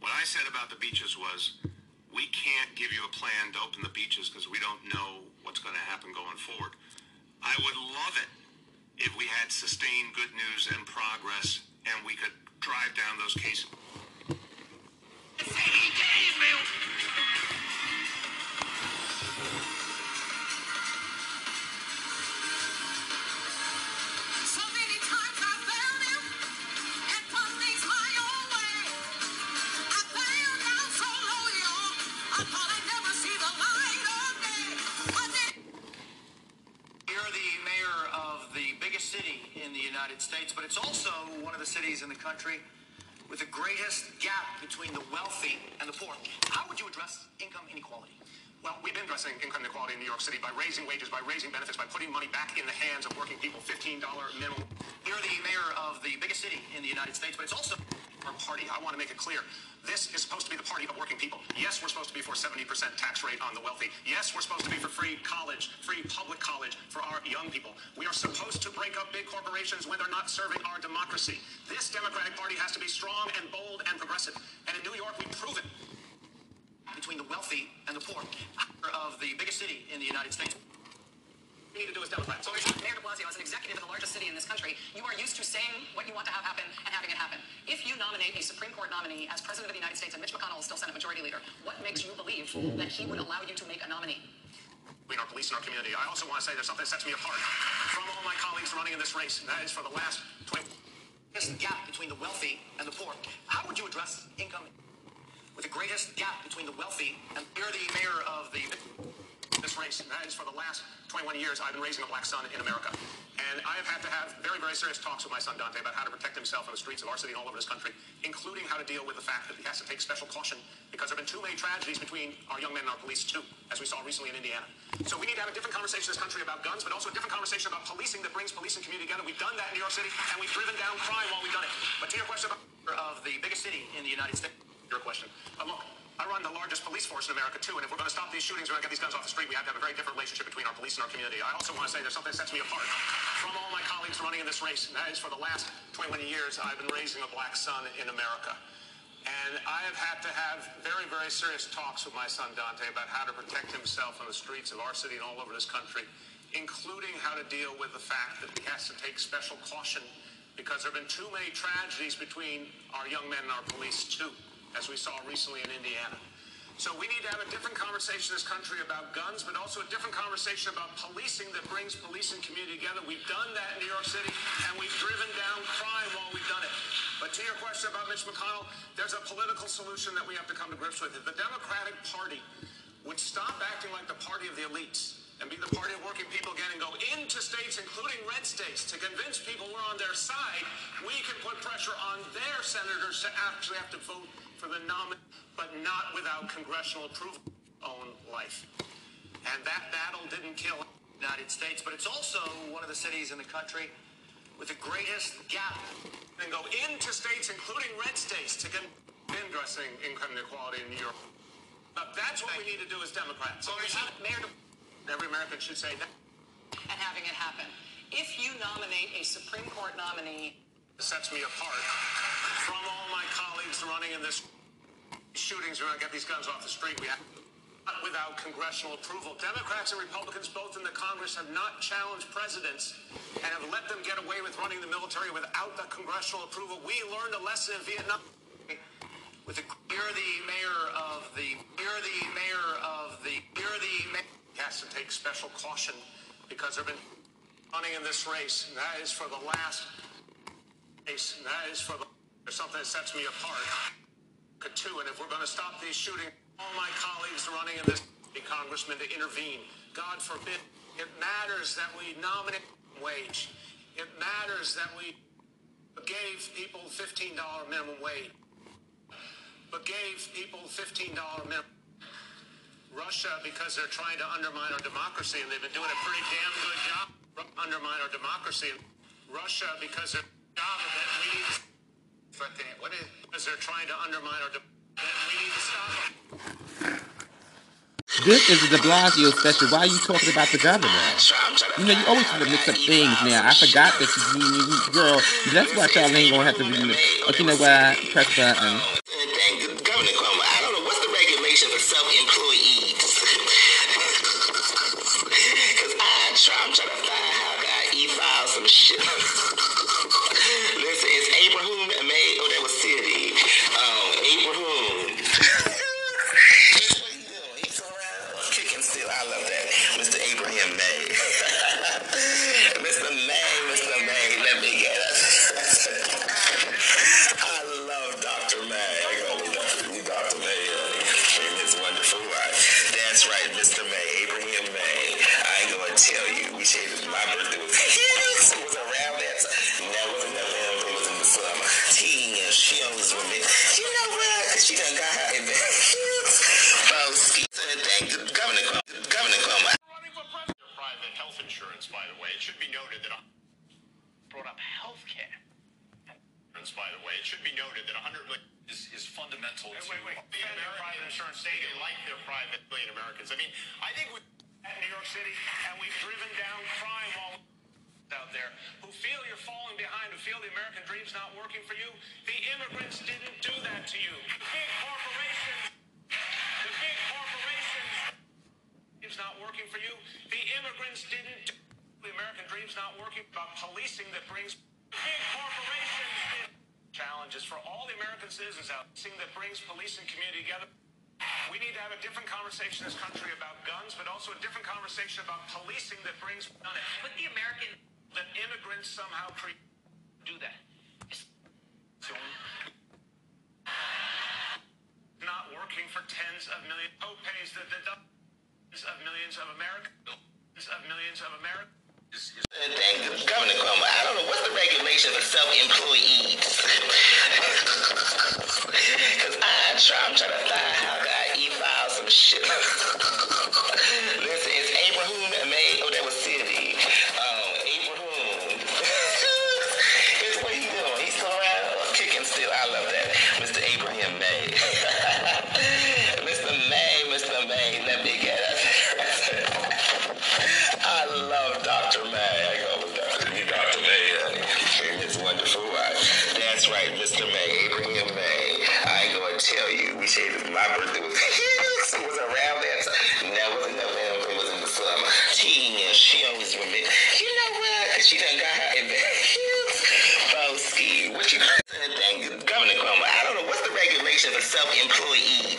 What I said about the beaches was, we can't give you a plan to open the beaches because we don't know what's going to happen going forward. I would love it if we had sustained good news and progress and we could drive down those cases. City in the United States, but it's also one of the cities in the country with the greatest gap between the wealthy and the poor. How would you address income inequality? Well, we've been addressing income inequality in New York City by raising wages, by raising benefits, by putting money back in the hands of working people, $15 minimum. You're the mayor of the biggest city in the United States, but it's also our party. I want to make it clear. This is supposed to be the party of working people. Yes, we're supposed to be for 70% tax rate on the wealthy. Yes, we're supposed to be for free college, free public college for our young people. We are supposed to break up big corporations when they're not serving our democracy. This Democratic Party has to be strong and bold and progressive. And in New York, we've proven between the wealthy and the poor of the biggest city in the United States. we need to do as Democrats. So, Mayor de Blasio, as an executive of the largest city in this country, you are used to saying what you want to have happen and having it happen. If you nominate a Supreme Court nominee as President of the United States and Mitch McConnell is still Senate Majority Leader, what makes you believe that he would allow you to make a nominee? between our police and our community. I also want to say there's something that sets me apart from all my colleagues running in this race, and that is for the last 20 This gap between the wealthy and the poor. How would you address income with the greatest gap between the wealthy and you're the mayor of the this race, and that is for the last 21 years I've been raising a black son in America. And I have had to have very, very serious talks with my son Dante about how to protect himself on the streets of our city and all over this country, including how to deal with the fact that he has to take special caution because there have been too many tragedies between our young men and our police too, as we saw recently in Indiana. So we need to have a different conversation in this country about guns, but also a different conversation about policing that brings police and community together. We've done that in New York City, and we've driven down crime while we've done it. But to your question about of the biggest city in the United States. Your question. Uh, look, I run the largest police force in America too, and if we're going to stop these shootings, we're going to get these guns off the street. We have to have a very different relationship between our police and our community. I also want to say there's something that sets me apart from all my colleagues running in this race, and that is for the last 21 years I've been raising a black son in America. And I have had to have very, very serious talks with my son Dante about how to protect himself on the streets of our city and all over this country, including how to deal with the fact that he has to take special caution because there have been too many tragedies between our young men and our police too, as we saw recently in Indiana. So we need to have a different conversation in this country about guns, but also a different conversation about policing that brings police and community together. We've done that in New York City, and we've driven down crime while we've done it. But to your question about Mitch McConnell, there's a political solution that we have to come to grips with. If the Democratic Party would stop acting like the party of the elites and be the party of working people again and go into states, including red states, to convince people we're on their side, we can put pressure on their senators to actually have to vote for the nominee, but not without congressional approval own life. And that battle didn't kill the United States, but it's also one of the cities in the country with the greatest gap. and go into states, including red states, to get addressing income inequality in New York. But that's what we need to do as Democrats. Mayor de Every American should say that. and having it happen. If you nominate a Supreme Court nominee sets me apart from all my colleagues running in this shootings. We're to get these guns off the street. We have without congressional approval. Democrats and Republicans, both in the Congress, have not challenged presidents and have let them get away with running the military without the congressional approval. We learned a lesson in Vietnam. With the you're the mayor of the you're the mayor of the you're the mayor. has to take special caution because there have been running in this race, and that is for the last race, and that is for the something that sets me apart. Too, and if we're going to stop these shootings, all my colleagues running in this congressman to intervene. God forbid. It matters that we nominate wage. It matters that we gave people $15 minimum wage, but gave people $15 minimum. Russia, because they're trying to undermine our democracy, and they've been doing a pretty damn good job undermine our democracy. Russia, because they're job of it, we need to it. What is because they're trying to undermine our. We need to stop them. This is a de Blasio special. Why are you talking about the governor? You know, you always have to mix up things now. I forgot that you, girl. That's why y'all ain't gonna have to read it. Okay, you know what? Press button. that brings police and community together. We need to have a different conversation in this country about guns, but also a different conversation about policing that brings none. But the American, that immigrants somehow create, do that. Not working for tens of millions co-pays the the tens of millions of Americans of millions of Americans. Uh, Governor Cuomo, I don't know what's the regulation for self-employees mind. Try, I'm trying to find how God e-filed some shit. [LAUGHS] Jonathan was, was around that time. No, wasn't no It was in the summer. She, she always remember. You know what? She done got her in the heels. Broski, what you Governor Cuomo, I don't know what's the regulation for self-employee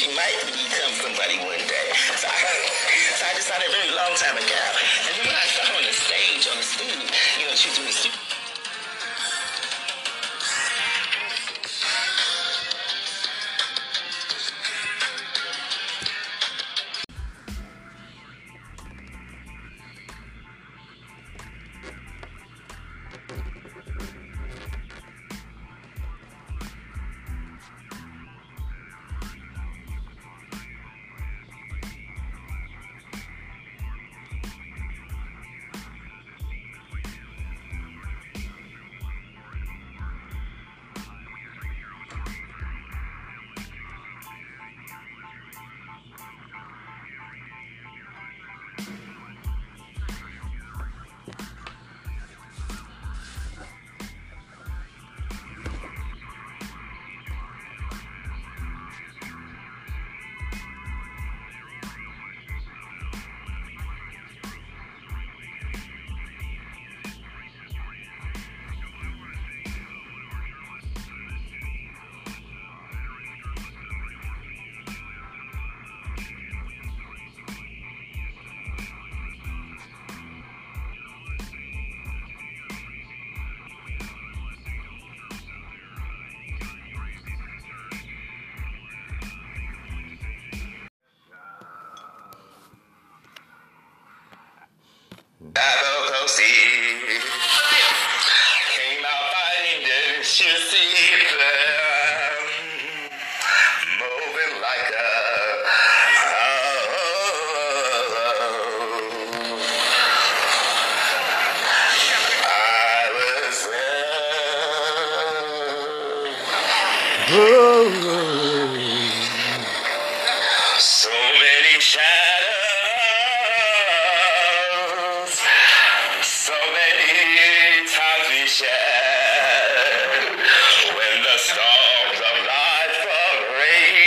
she might become somebody one day. So I, so I decided a very long time ago. And then when I saw her on the stage, on the stage, you know, she was doing the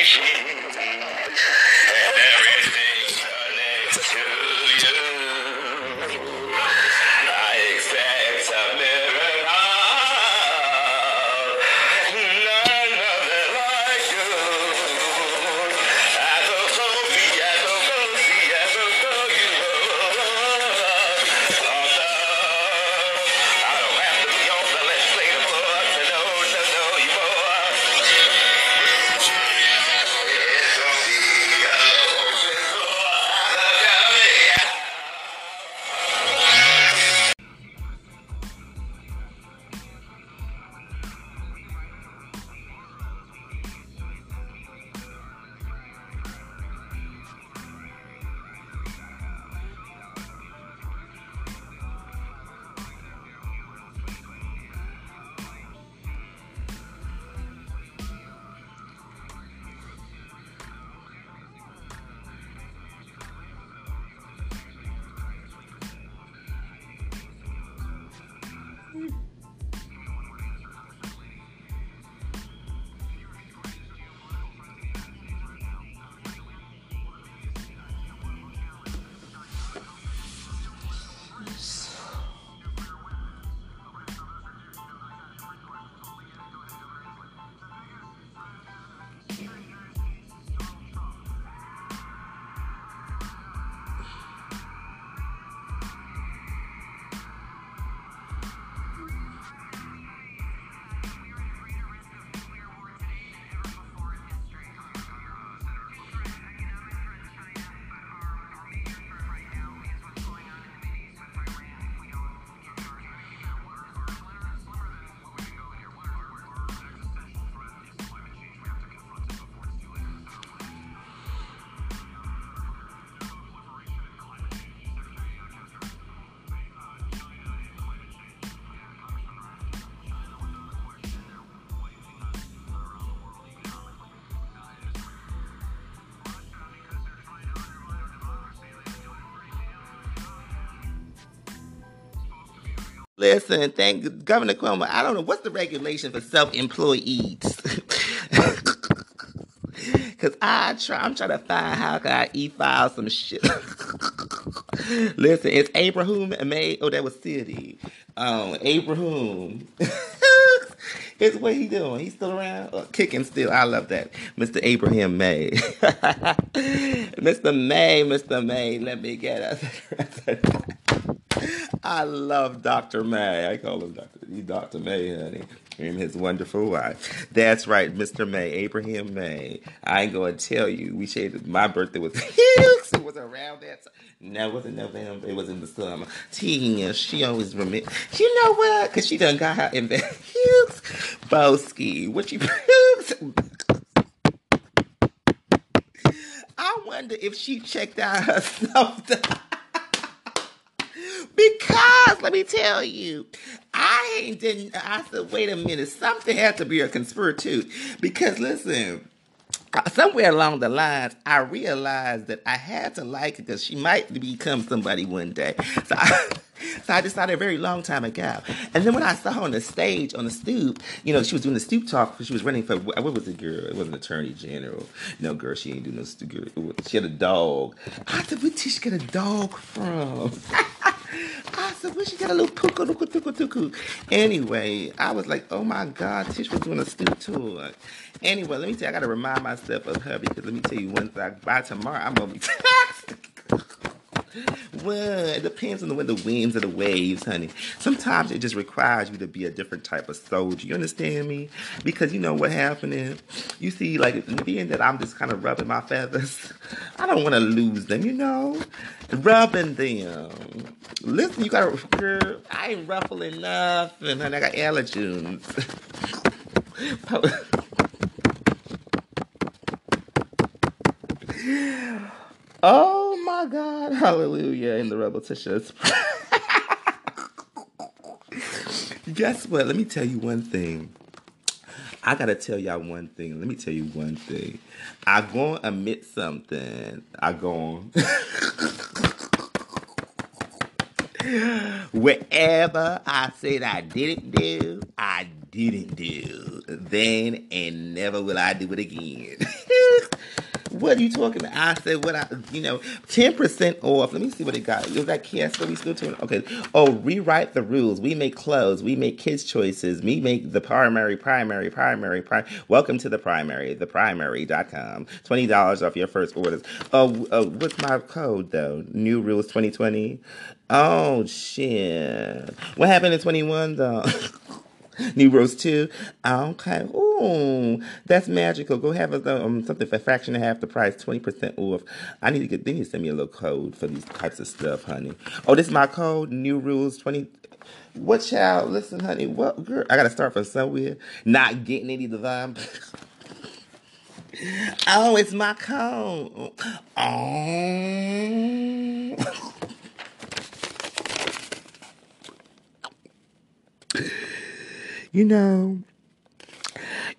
raging Listen, thank Governor Cuomo. I don't know what's the regulation for self-employees. [LAUGHS] Cause I try, I'm trying to find how can I e-file some shit. [LAUGHS] Listen, it's Abraham May. Oh, that was City. Um, Abraham. [LAUGHS] it's what he doing. He's still around, uh, kicking still. I love that, Mr. Abraham May. Mr. May, Mr. May. Let me get us. I love Dr. May. I call him Dr. Dr. May, honey. And his wonderful wife. That's right, Mr. May, Abraham May. I ain't gonna tell you. We shared my birthday was [LAUGHS] huge. it was around that time. No, it wasn't November. It was in the summer. Tina, she always remember. You know what? Cause she done got her in the Boski. What you [LAUGHS] I wonder if she checked out herself. [LAUGHS] Let me tell you, I ain't didn't. I said, wait a minute, something had to be a conspiracy. Because listen, uh, somewhere along the lines, I realized that I had to like it because she might become somebody one day. So I, [LAUGHS] so I decided a very long time ago. And then when I saw her on the stage, on the stoop, you know, she was doing the stoop talk. She was running for what was the girl? It was an attorney general. No, girl, she ain't doing no stoop. She had a dog. I said, where did she get a dog from? [LAUGHS] I said, where she got a little puka, tuku, tuku, tuku. Anyway, I was like, oh my God, Tish was doing a stoop tour. Anyway, let me tell you, I got to remind myself of her because let me tell you, once I, by tomorrow, I'm going to be [LAUGHS] Well, it depends on the, wind, the winds or the waves, honey. Sometimes it just requires you to be a different type of soldier. You understand me? Because you know what happened you see, like being that I'm just kind of rubbing my feathers, [LAUGHS] I don't want to lose them. You know, rubbing them. Listen, you got to, girl. I ain't ruffling nothing, honey. I got allergens. [LAUGHS] [LAUGHS] Oh my God, [LAUGHS] hallelujah, in the rebel tissues. [LAUGHS] Guess what? Let me tell you one thing. I gotta tell y'all one thing. Let me tell you one thing. I gonna admit something. I gonna [LAUGHS] Whatever I said I didn't do, I didn't do. Then and never will I do it again. What are you talking about? I said what I, you know, 10% off. Let me see what it got. Is that Kiesco we still doing? Okay. Oh, rewrite the rules. We make clothes. We make kids' choices. We make the primary, primary, primary, primary. Welcome to the primary, theprimary.com. $20 off your first orders. Oh, uh, what's my code though? New rules 2020. Oh, shit. What happened in 21 though? [LAUGHS] [LAUGHS] New Rose 2. Okay. Ooh, that's magical. Go have a, um, something for a fraction of half the price, 20% off. I need to get, they need to send me a little code for these types of stuff, honey. Oh, this is my code, New Rules 20. What child? Listen, honey, what girl? I gotta start from somewhere. Not getting any divine. [LAUGHS] oh, it's my code. Oh. You know,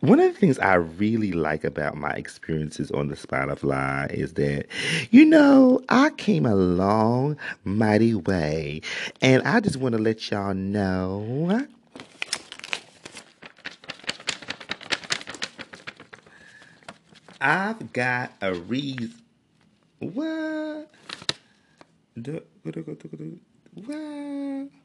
one of the things I really like about my experiences on the Spotify is that, you know, I came a long, mighty way. And I just want to let y'all know I've got a reason. What? What?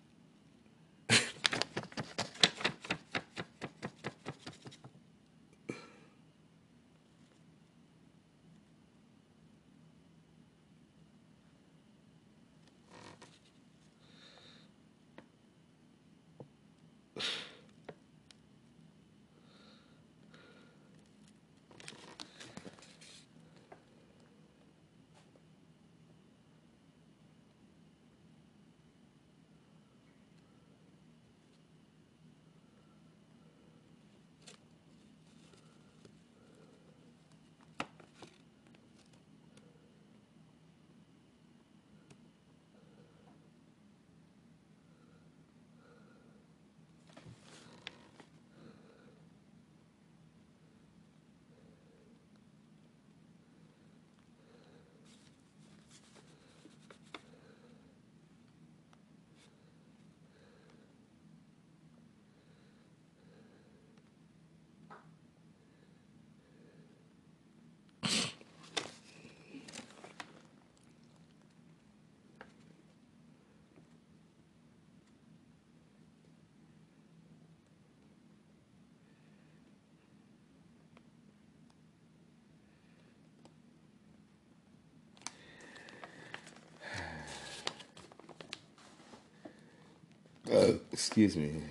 Uh, excuse me.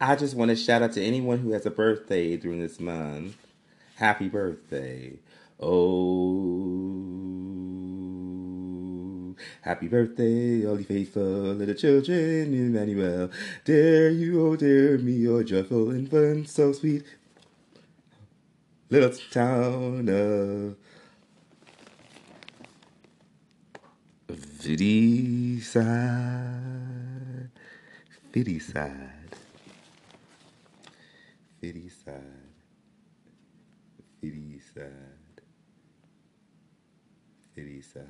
I just want to shout out to anyone who has a birthday during this month. Happy birthday. Oh, happy birthday, all you faithful little children, Emmanuel. Dare you, oh, dare me, oh, joyful infant, so sweet. Little town of Fitty side, Fitty side, Fitty side, Fitty side, Fitty side.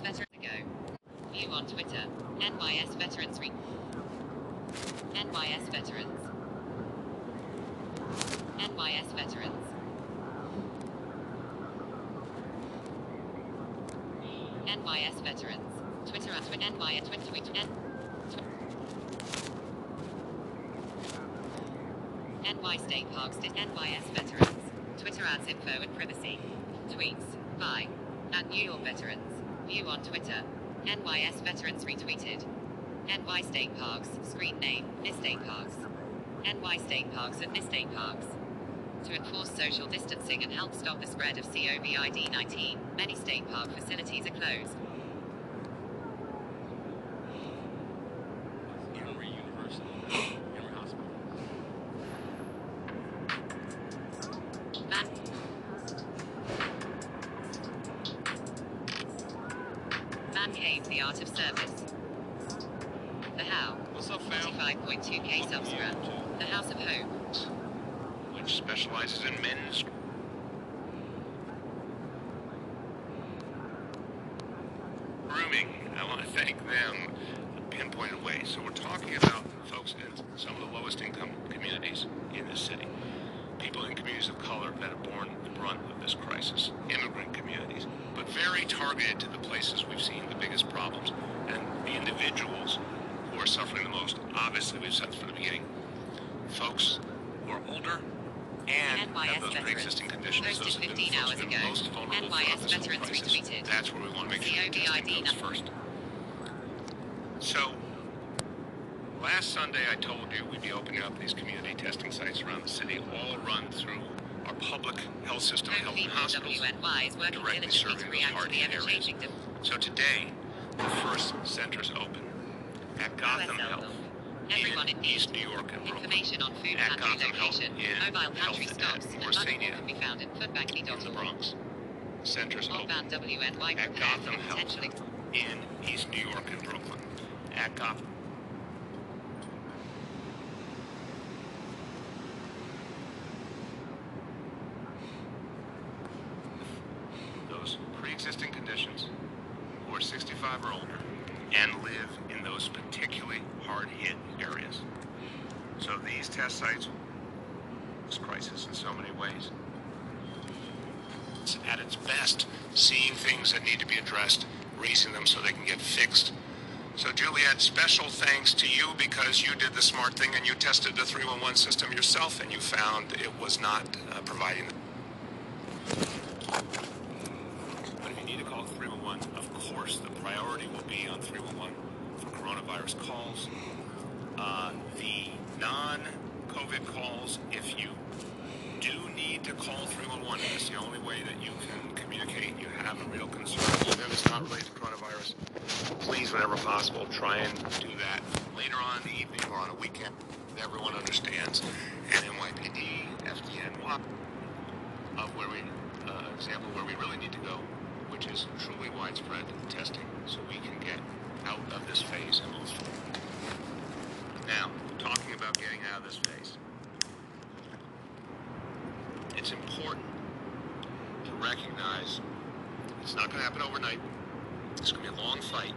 Veteran ago. View on Twitter. NYS Veterans Re- NYS Veterans. NYS veterans. NYS veterans. Twitter at Twitter NY Twitter. NY State Parks did NYS veterans. Twitter ads info and privacy. Tweets by at New York veterans. View on Twitter. NYS veterans retweeted. NY State Parks. Screen name. NY State Parks. NY State Parks and NY State Parks. To enforce social distancing and help stop the spread of COVID 19, many state park facilities are closed. Emory University, Emory Hospital. Man- Man Cave, the art of service. The How. What's up, fam? 45.2k subscribe. The House of Hope. which specializes in men's grooming. I want to thank them in pinpointed ways. So we're talking about folks in some of the lowest income communities in this city, people in communities of color that have borne the brunt of this crisis, immigrant communities, but very targeted to the places we've seen the biggest problems and the individuals who are suffering the most. Obviously, we've said from the beginning, folks who are older and have NYS those veterans. pre-existing conditions. Posted Those have been 15 the folks hours who've been ago. most vulnerable NYS throughout this whole veterans crisis. retweeted. That's where we want to make sure COVID testing goes first. So, last Sunday I told you we'd be opening up these community testing sites around the city, all run through our public health system, health and hospitals, WNY is working directly diligently serving to those react to hard the hit areas. ever-changing de- So today, the first centers open at Gotham OSL Health Everyone in in need. East New York and Brooklyn. Information on food At pantry Gotham Health location, in mobile pantry Health stops, at and much more Orsania can be found in in the foodbanky.org. Bronx. Centers open Oldbound WNY at Gotham Health in East New York and Brooklyn. At Gotham. Those pre-existing conditions who are 65 or older and live in those particularly hard-hit areas. So these test sites, this crisis in so many ways, it's at its best, that need to be addressed, raising them so they can get fixed. So, Juliet, special thanks to you because you did the smart thing and you tested the 311 system yourself and you found it was not uh, providing. But if you need to call 311, of course, the priority will be on 311 for coronavirus calls. Uh, the non COVID calls, if you do need to call 311, it's the only way that you can communicate. You have a real concern. Even if it's not related to coronavirus, please, whenever possible, try and do that later on in the evening or on a weekend. Everyone understands. And NYPD, FDN, WAP, of where we, uh, example where we really need to go, which is truly widespread testing, so we can get out of this phase and move forward. Now, talking about getting out of this phase, it's important to recognize it's not going to happen overnight. It's going to be a long fight.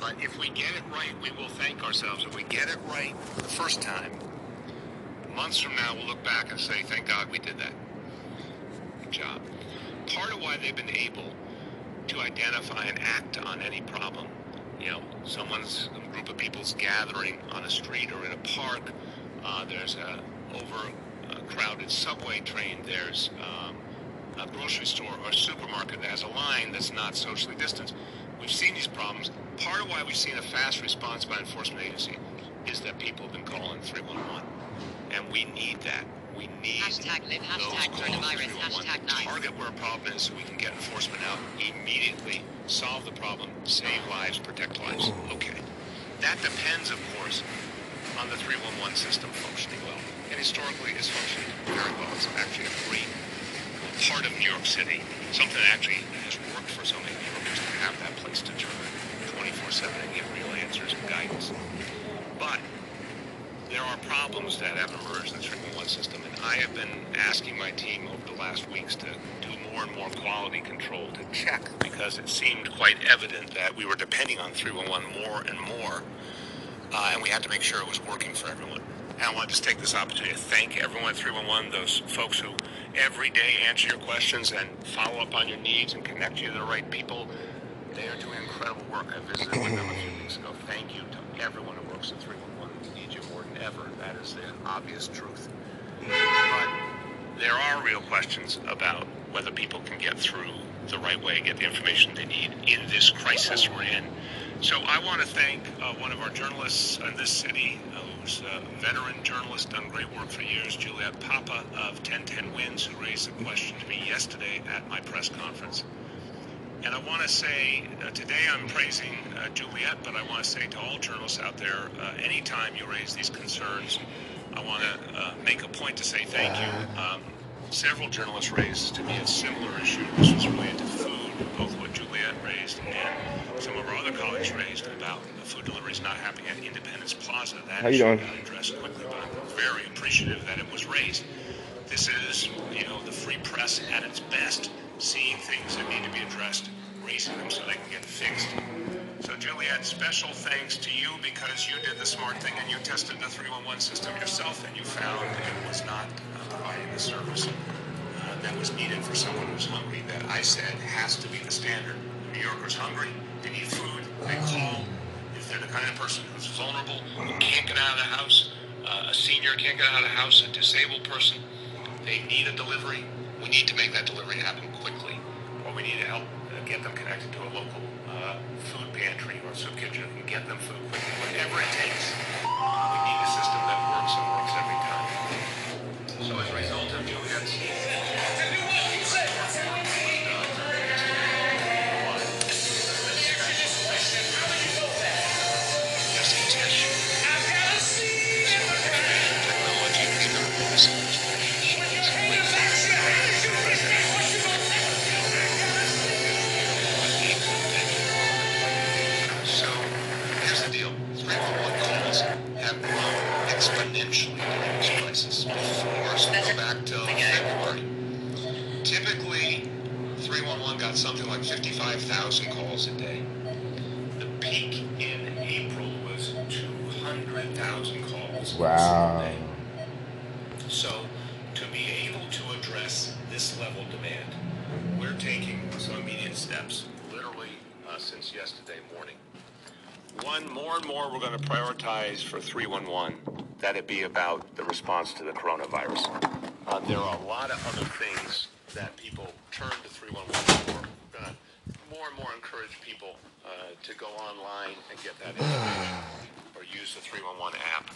But if we get it right, we will thank ourselves. If we get it right the first time, months from now, we'll look back and say, thank God we did that. Good job. Part of why they've been able to identify and act on any problem, you know, someone's a group of people's gathering on a street or in a park, uh, there's a over crowded subway train, there's um, a grocery store or supermarket that has a line that's not socially distanced. We've seen these problems. Part of why we've seen a fast response by enforcement agency is that people have been calling 311. And we need that. We need Hashtag live, those hashtag calls coronavirus, 311. hashtag nice. Target where a problem is so we can get enforcement out immediately, solve the problem, save lives, protect lives. Okay. That depends, of course, on the 311 system functioning well. And historically, it's functioned very well. It's actually a great part of New York City, something that actually has worked for so many New Yorkers to have that place to turn 24-7 and get real answers and guidance. But there are problems that have emerged in the 311 system, and I have been asking my team over the last weeks to do more and more quality control to check because it seemed quite evident that we were depending on 311 more and more, uh, and we had to make sure it was working for everyone. And I want to just take this opportunity to thank everyone at 311, those folks who every day answer your questions and follow up on your needs and connect you to the right people. They are doing incredible work. I visited with them a few weeks ago. Thank you to everyone who works at 311. We need you more than ever. That is the obvious truth. But there are real questions about whether people can get through the right way, get the information they need in this crisis we're in. So I want to thank uh, one of our journalists in this city, uh, who's a veteran journalist, done great work for years, Juliet Papa of 1010 Wins, who raised the question to me yesterday at my press conference. And I want to say, uh, today I'm praising uh, Juliet, but I want to say to all journalists out there, uh, anytime you raise these concerns, I want to uh, make a point to say thank you. Um, several journalists raised to me a similar issue. This was related to food, both what Raised and some of our other colleagues raised about the food deliveries not happening at Independence Plaza. That How you doing? addressed quickly, but I'm very appreciative that it was raised. This is, you know, the free press at its best, seeing things that need to be addressed, raising them so they can get fixed. So, Juliet, special thanks to you because you did the smart thing and you tested the 311 system yourself and you found it was not uh, providing the service uh, that was needed for someone who's hungry that I said has to be the standard. New Yorkers hungry, they need food, they call. If they're the kind of person who's vulnerable, who can't get out of the house, uh, a senior can't get out of the house, a disabled person, they need a delivery. We need to make that delivery happen quickly, or we need to help uh, get them connected to a local uh, food pantry or soup kitchen and get them food quickly, whatever it takes. We need a system that works and works every time. So as a result of Fifty-five thousand calls a day. The peak in April was 200,000 calls. Wow. So, to be able to address this level of demand, we're taking some immediate steps, literally uh, since yesterday morning. One, more and more, we're going to prioritize for 311 that it be about the response to the coronavirus. Uh, there are a lot of other things that people turn to 311 for to more and more encourage people uh, to go online and get that information or use the 311 app.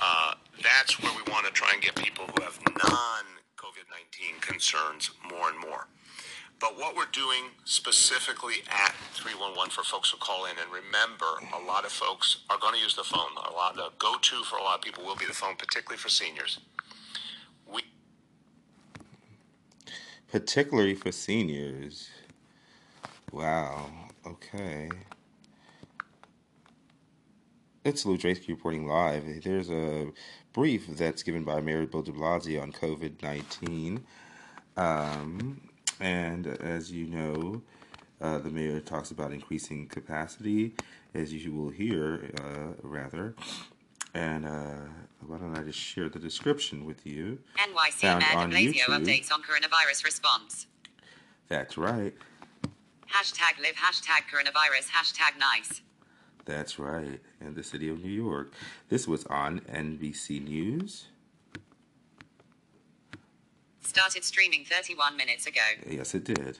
Uh, that's where we want to try and get people who have non COVID 19 concerns more and more. But what we're doing specifically at 311 for folks who call in, and remember, a lot of folks are going to use the phone. A lot, the go-to for a lot of people will be the phone, particularly for seniors. We Particularly for seniors. Wow. Okay. It's Lew Dresky reporting live. There's a brief that's given by Mayor Bill de Blasio on COVID 19. Um, and as you know, uh, the mayor talks about increasing capacity, as you will hear, uh, rather. And uh, why don't I just share the description with you? NYC Mayor de Blasio updates on coronavirus response. That's right. Hashtag live, hashtag coronavirus, hashtag nice. That's right. In the city of New York. This was on NBC News. Started streaming 31 minutes ago. Yes, it did.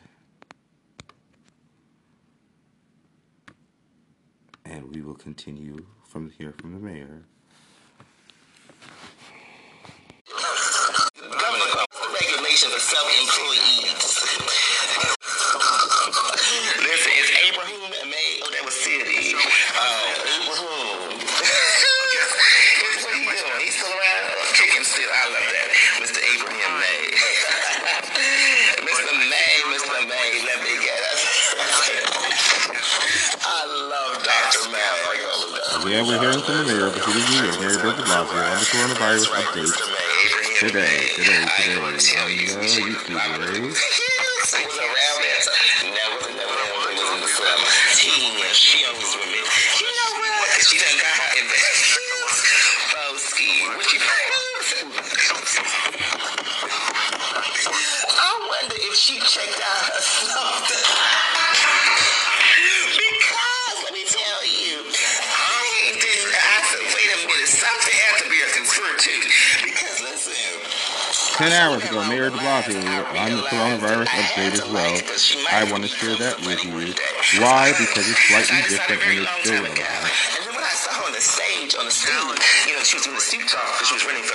And we will continue from here from the mayor. Government regulation for self-employees. Listen, doesn't matter. Like. We are we're hearing from the mayor of the city of New York, Mayor Bill de Blasio, on the coronavirus update today, today, today. on uh, YouTube, [LAUGHS] She She I wonder if she checked out her something. 10 hours ago, Mayor de Blasio on the coronavirus update as well. I want to share that with you. Why? Because it's slightly different and it's still relevant. And then when I saw her on the stage, on the stage, you know, she was doing the suit talk because she was running for,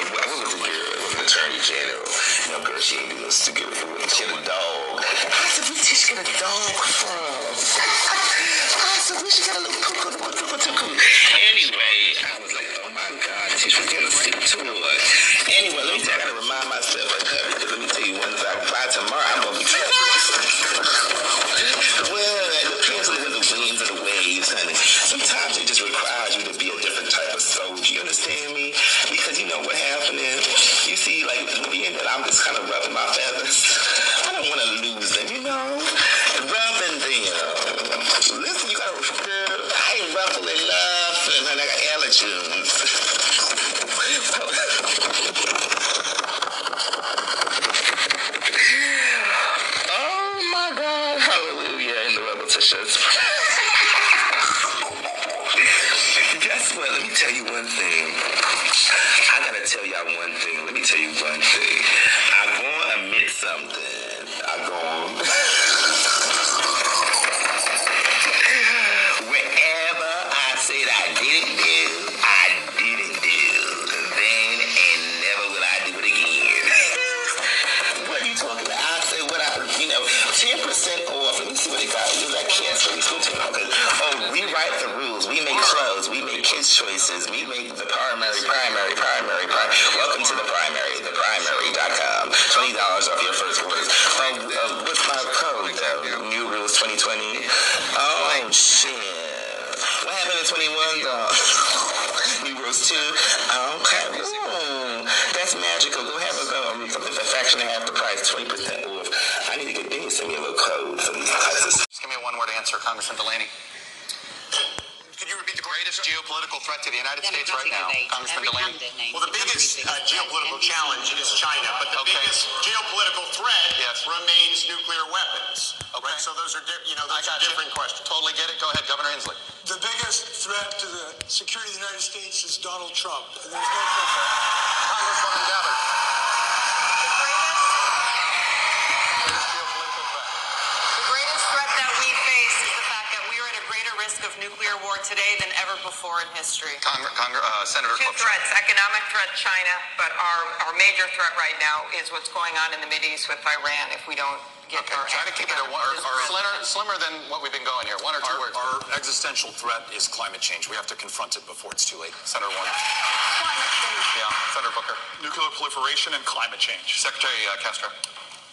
going on in the Mideast with Iran if we don't get Okay, our try to act keep it a one, or, or slimmer, slimmer than what we've been going here. One or two Our, words. our existential threat is climate change. We have to confront it before it's too late. Senator Warren. Climate change. Yeah, Senator Booker. Nuclear proliferation and climate change. Secretary uh, Castro.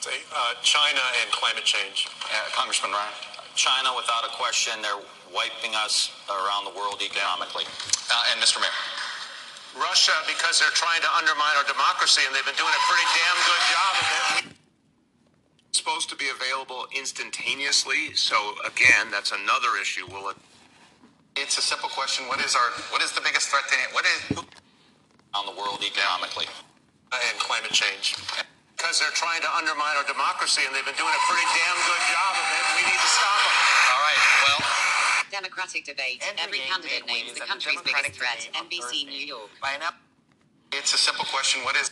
Say, uh, China and climate change. Uh, Congressman Ryan. China, without a question, they're wiping us around the world economically. Uh, and Mr. Mayor. Russia, because they're trying to undermine our democracy, and they've been doing a pretty damn good job of it. supposed to be available instantaneously. So again, that's another issue. Will it? It's a simple question. What is our what is the biggest threat to what is on the world economically? And climate change. Because they're trying to undermine our democracy, and they've been doing a pretty damn good job of it. We need to stop them. All right. Well, Democratic debate. Andrew Every Yang candidate made names the at the country's biggest threat. NBC New York. by an it's a simple question. What is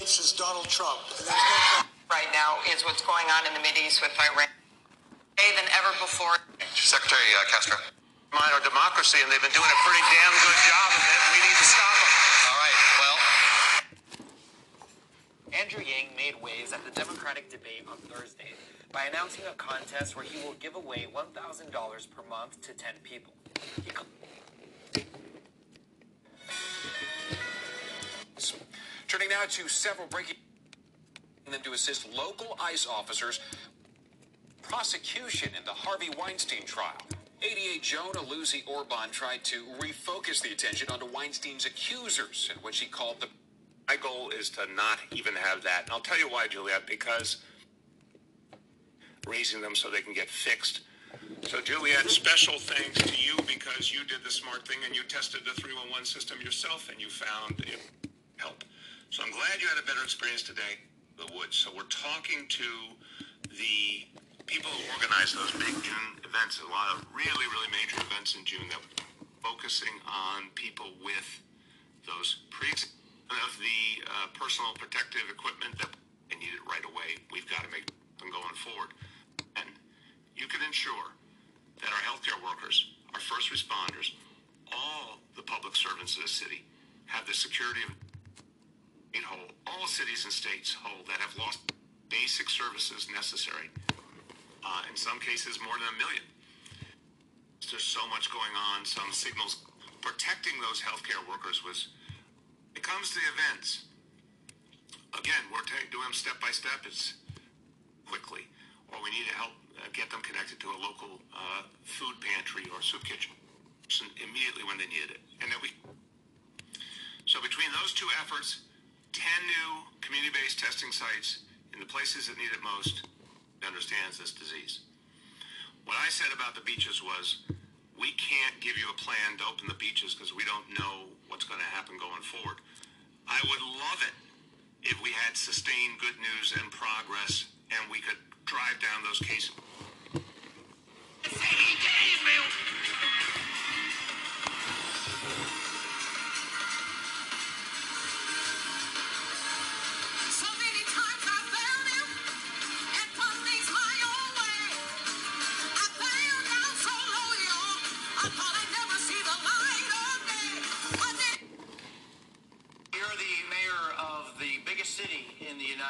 This is Donald Trump. And there's no question. Right now is what's going on in the Mideast with Iran. Today than ever before. Secretary uh, Castro? Undermine our democracy, and they've been doing a pretty damn good job of it. We need to stop them. All right. Well, Andrew Yang made waves at the Democratic debate on Thursday by announcing a contest where he will give away $1,000 per month to 10 people. He cl- Turning now to several breaking them to assist local ICE officers prosecution in the Harvey Weinstein trial. 88 Joan Lucy Orban tried to refocus the attention onto Weinstein's accusers and what she called the My goal is to not even have that. And I'll tell you why, Juliet, because raising them so they can get fixed. So, Juliet, special thanks to you because you did the smart thing and you tested the 311 system yourself and you found it helped. So I'm glad you had a better experience today, the woods. So we're talking to the people who organize those big June events, a lot of really, really major events in June that focusing on people with those pre of the uh, personal protective equipment that they needed right away. We've got to make them going forward. You can ensure that our healthcare workers, our first responders, all the public servants of the city have the security of in whole, all cities and states whole that have lost basic services necessary. Uh, in some cases, more than a million. There's so much going on. Some signals protecting those healthcare workers was. It comes to the events. Again, we're doing them step by step. It's quickly, or we need to help get them connected to a local uh, food pantry or soup kitchen immediately when they need it, and then we. So between those two efforts, 10 new community-based testing sites in the places that need it most understands this disease. What I said about the beaches was, we can't give you a plan to open the beaches because we don't know what's going to happen going forward. I would love it if we had sustained good news and progress and we could drive down those cases.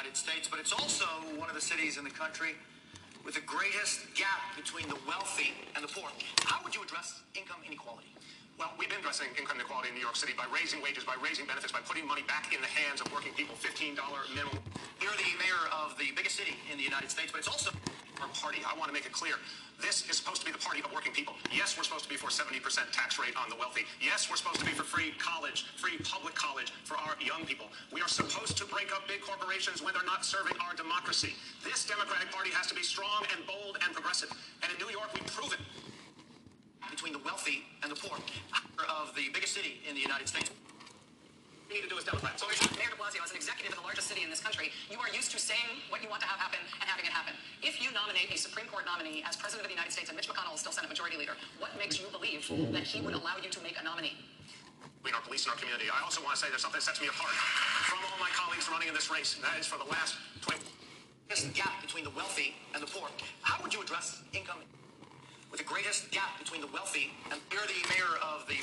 United States, but it's also one of the cities in the country with the greatest gap between the wealthy and the poor. How would you address income inequality? Well, we've been addressing income inequality in New York City by raising wages, by raising benefits, by putting money back in the hands of working people. $15 minimum. You're the mayor of the biggest city in the United States, but it's also party, I want to make it clear. This is supposed to be the party of working people. Yes, we're supposed to be for 70% tax rate on the wealthy. Yes, we're supposed to be for free college, free public college for our young people. We are supposed to break up big corporations when they're not serving our democracy. This Democratic Party has to be strong and bold and progressive. And in New York, we prove it. between the wealthy and the poor of the biggest city in the United States. Need to do as Democrats. So, Mayor de Blasio, as an executive in the largest city in this country, you are used to saying what you want to have happen and having it happen. If you nominate a Supreme Court nominee as President of the United States and Mitch McConnell is still Senate Majority Leader, what makes you believe that he would allow you to make a nominee? between our police and our community. I also want to say there's something that sets me apart from all my colleagues running in this race, and that is for the last 20. This gap between the wealthy and the poor. How would you address income with the greatest gap between the wealthy and you're the mayor of the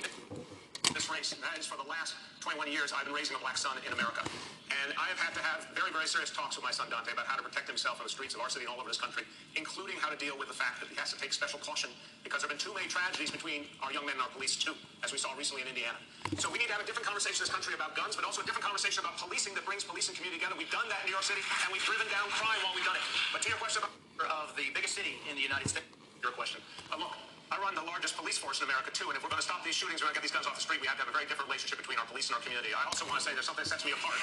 this race, and that is for the last 21 years I've been raising a black son in America. And I have had to have very, very serious talks with my son Dante about how to protect himself on the streets of our city and all over this country, including how to deal with the fact that he has to take special caution because there have been too many tragedies between our young men and our police, too, as we saw recently in Indiana. So we need to have a different conversation in this country about guns, but also a different conversation about policing that brings police and community together. We've done that in New York City, and we've driven down crime while we've done it. But to your question about of the biggest city in the United States. your question. Uh, look, I run the largest police force in America too, and if we're going to stop these shootings, we're going to get these guns off the street. We have to have a very different relationship between our police and our community. I also want to say there's something that sets me apart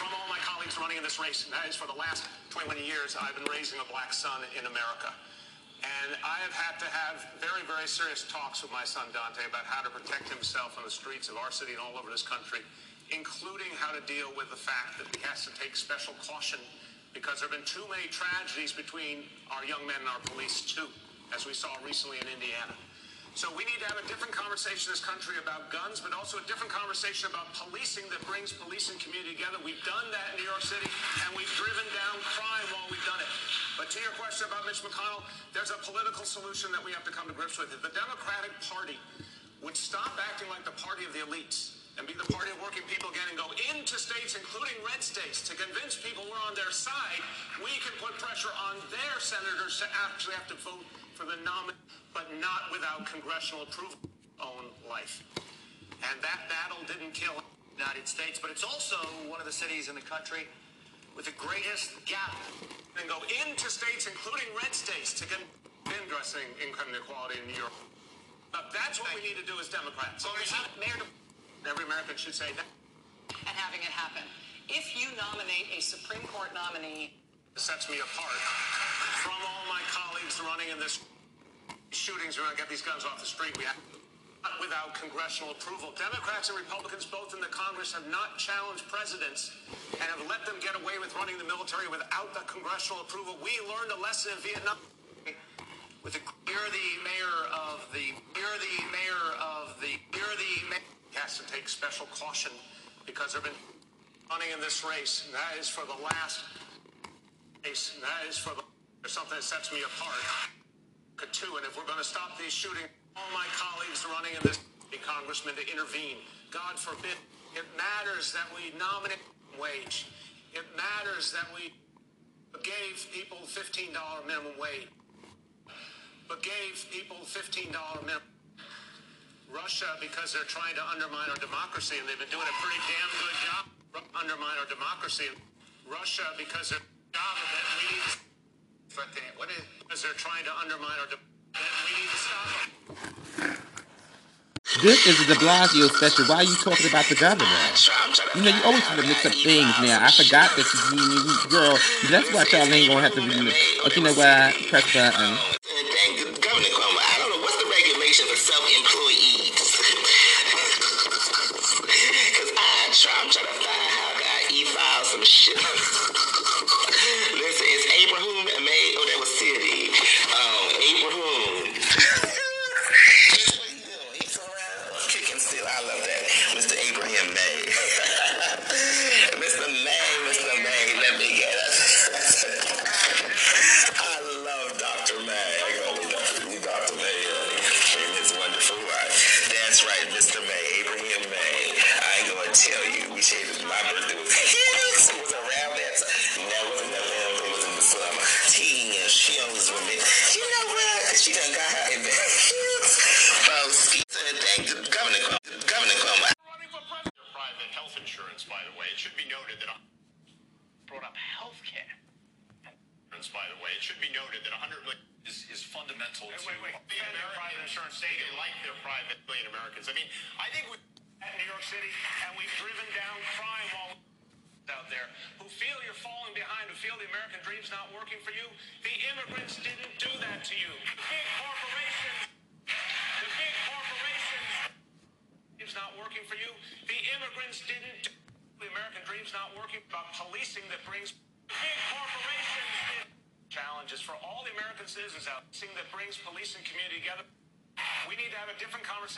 from all my colleagues running in this race, and that is for the last 21 years I've been raising a black son in America. And I have had to have very, very serious talks with my son Dante about how to protect himself on the streets of our city and all over this country, including how to deal with the fact that he has to take special caution because there have been too many tragedies between our young men and our police too, as we saw recently in Indiana. So we need to have a different conversation in this country about guns, but also a different conversation about policing that brings police and community together. We've done that in New York City, and we've driven down crime while we've done it. But to your question about Mitch McConnell, there's a political solution that we have to come to grips with. If the Democratic Party would stop acting like the party of the elites and be the party of working people again and go into states, including red states, to convince people we're on their side, we can put pressure on their senators to actually have to vote for the nominee, but not without congressional approval own life. And that battle didn't kill United States, but it's also one of the cities in the country with the greatest gap. and go into states, including red states, to been addressing income inequality in New York. Uh, that's what we need to do as Democrats. So, Every American should say that. and having it happen. If you nominate a Supreme Court nominee sets me apart from all my colleagues running in this shootings. We're to get these guns off the street. We have without congressional approval. Democrats and Republicans, both in the Congress, have not challenged presidents and have let them get away with running the military without the congressional approval. We learned a lesson in Vietnam. With the, you're the mayor of the, you're the mayor of the, you're the mayor. has to take special caution because there have been running in this race, and that is for the last and that is for the, something that sets me apart. Two, and if we're going to stop these shootings, all my colleagues running in this congressman to intervene. God forbid. It matters that we nominate wage. It matters that we gave people $15 minimum wage, but gave people $15 minimum. Russia, because they're trying to undermine our democracy, and they've been doing a pretty damn good job undermine our democracy. Russia, because they're we need to threaten it. What is they're trying to undermine our democracy. We need to stop them. This is the De Blasio special. Why are you talking about the governor? You know, you always try to mix up things now. I forgot that you, you, you girl. That's why y'all ain't gonna have to it. Okay, you know what? Press button.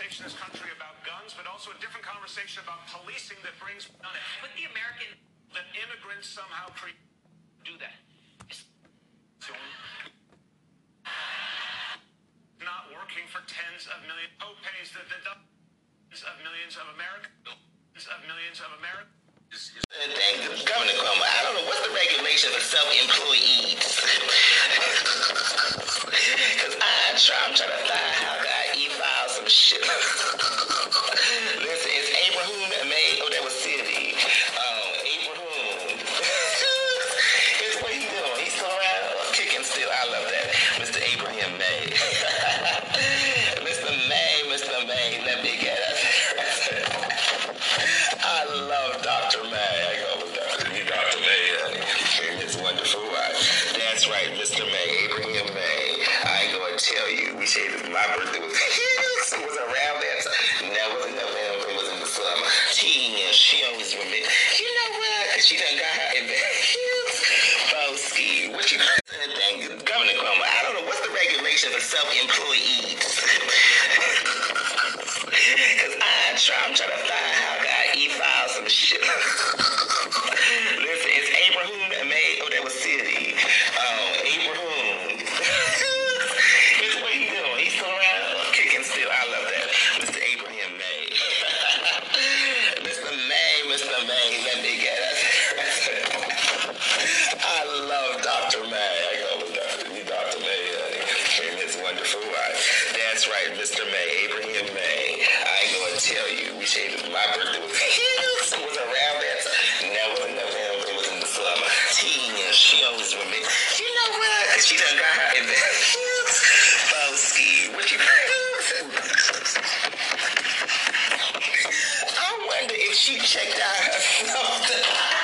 Conversation in this country about guns, but also a different conversation about policing that brings done it. But the American that immigrants somehow create do that. It's not working for tens of millions co-pays that the dozens of millions of Americans of millions of Americans. Thank you, Governor Cuomo. I don't know what's the regulation for self-employees. [LAUGHS] Cause I try, I'm trying to find how I e-file some shit. She always. You know what? She done got her in there. Boski, what you Thank you, Governor Cuomo. I don't know what's the regulation for self-employees. [LAUGHS] Cause I try, I'm trying to find how I e-file some shit. [LAUGHS] Uh, that's right, Mr. May, Abraham May. I ain't gonna tell you. We that my birthday was it was around that time. That was in November. It was in the summer. Teen, she always with me. You know what? She done got her in there. Boski, what you I wonder if she checked out her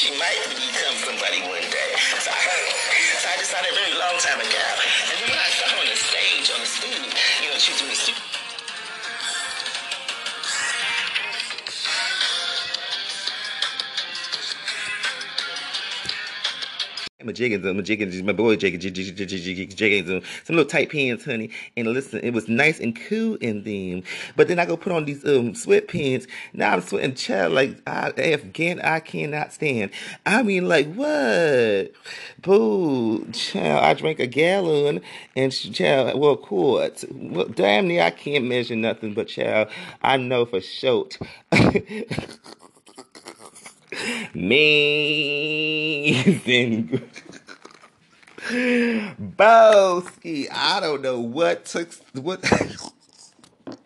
she might become somebody one day. So I, so I decided a very long time ago. And then when I saw her on the stage, on the stool, you know, she was doing the My jiggins, my jiggins, my boy jiggins, jiggins, some little tight pants, honey. And listen, it was nice and cool in them. But then I go put on these um sweatpants. Now I'm sweating, child, like I, Afghan, I cannot stand. I mean, like what? Boo, child. I drank a gallon and child, well, quart. Well, damn near I can't measure nothing, but child, I know for sure. [LAUGHS] Amazing. Boski, I don't know what took what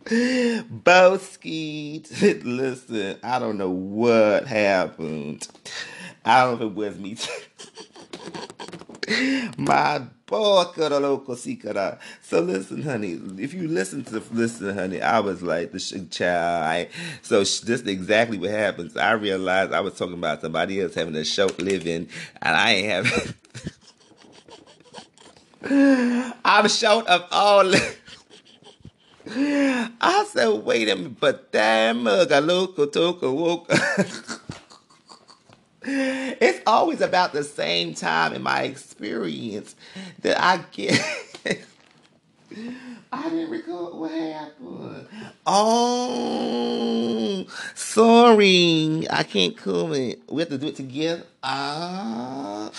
Boski. [LAUGHS] Listen, I don't know what happened. I don't know if it was me. [LAUGHS] My. So listen, honey. If you listen to listen, honey, I was like the child. I, so this is exactly what happens. I realized I was talking about somebody else having a short living, and I ain't having. [LAUGHS] I'm short of all. [LAUGHS] I said, wait a minute, but damn, a loco toka woka. [LAUGHS] It's always about the same time in my experience that I get. [LAUGHS] I didn't record what happened. Oh, sorry. I can't comment. We have to do it together. Ah,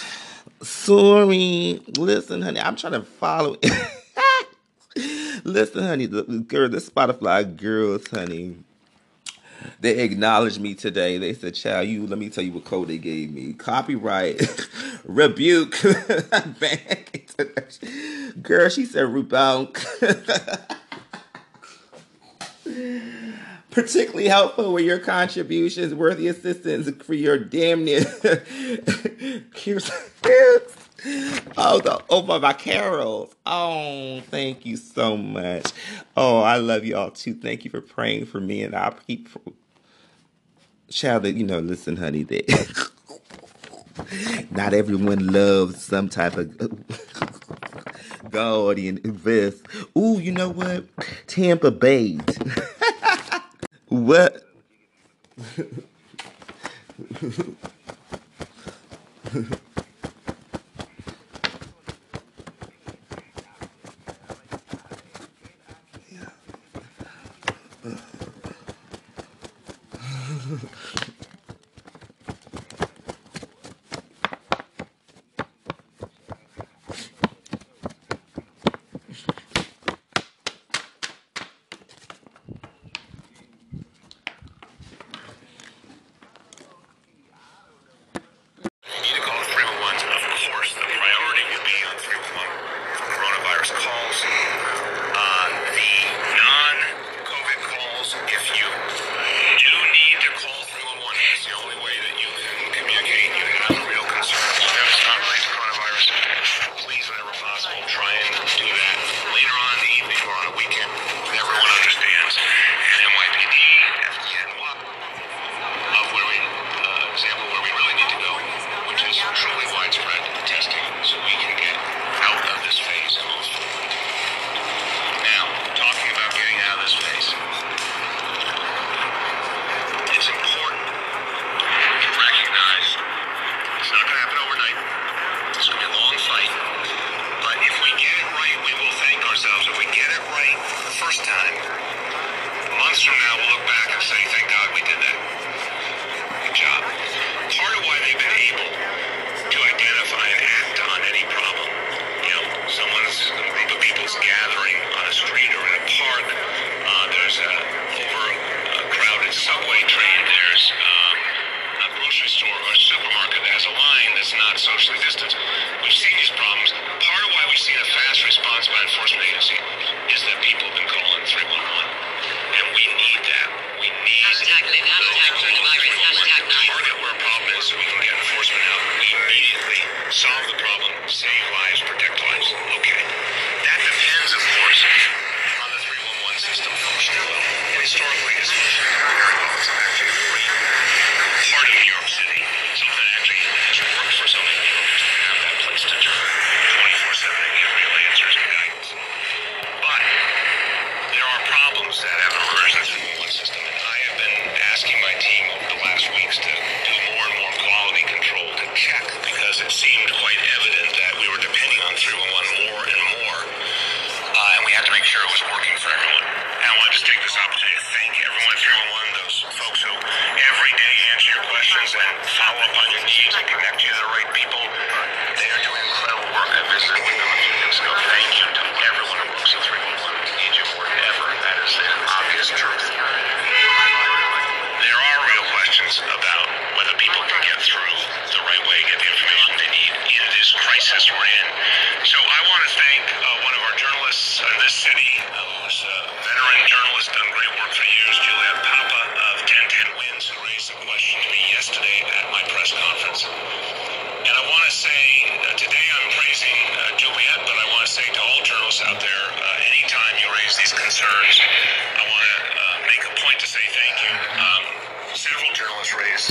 sorry. Listen, honey, I'm trying to follow. [LAUGHS] Listen, honey, the girl, the Spotify girls, honey. They acknowledged me today. They said, "Child, you let me tell you what code they gave me. Copyright [LAUGHS] rebuke." [LAUGHS] Girl, she said rebuke. Particularly helpful were your contributions, worthy assistance for your damn near. [LAUGHS] Here's- oh, the oh my my carols. Oh, thank you so much. Oh, I love you all too. Thank you for praying for me, and I'll keep. Child, that you know, listen, honey, that [LAUGHS] not everyone loves some type of [LAUGHS] guardian invest. Ooh, you know what? Tampa Bay. What? [LAUGHS]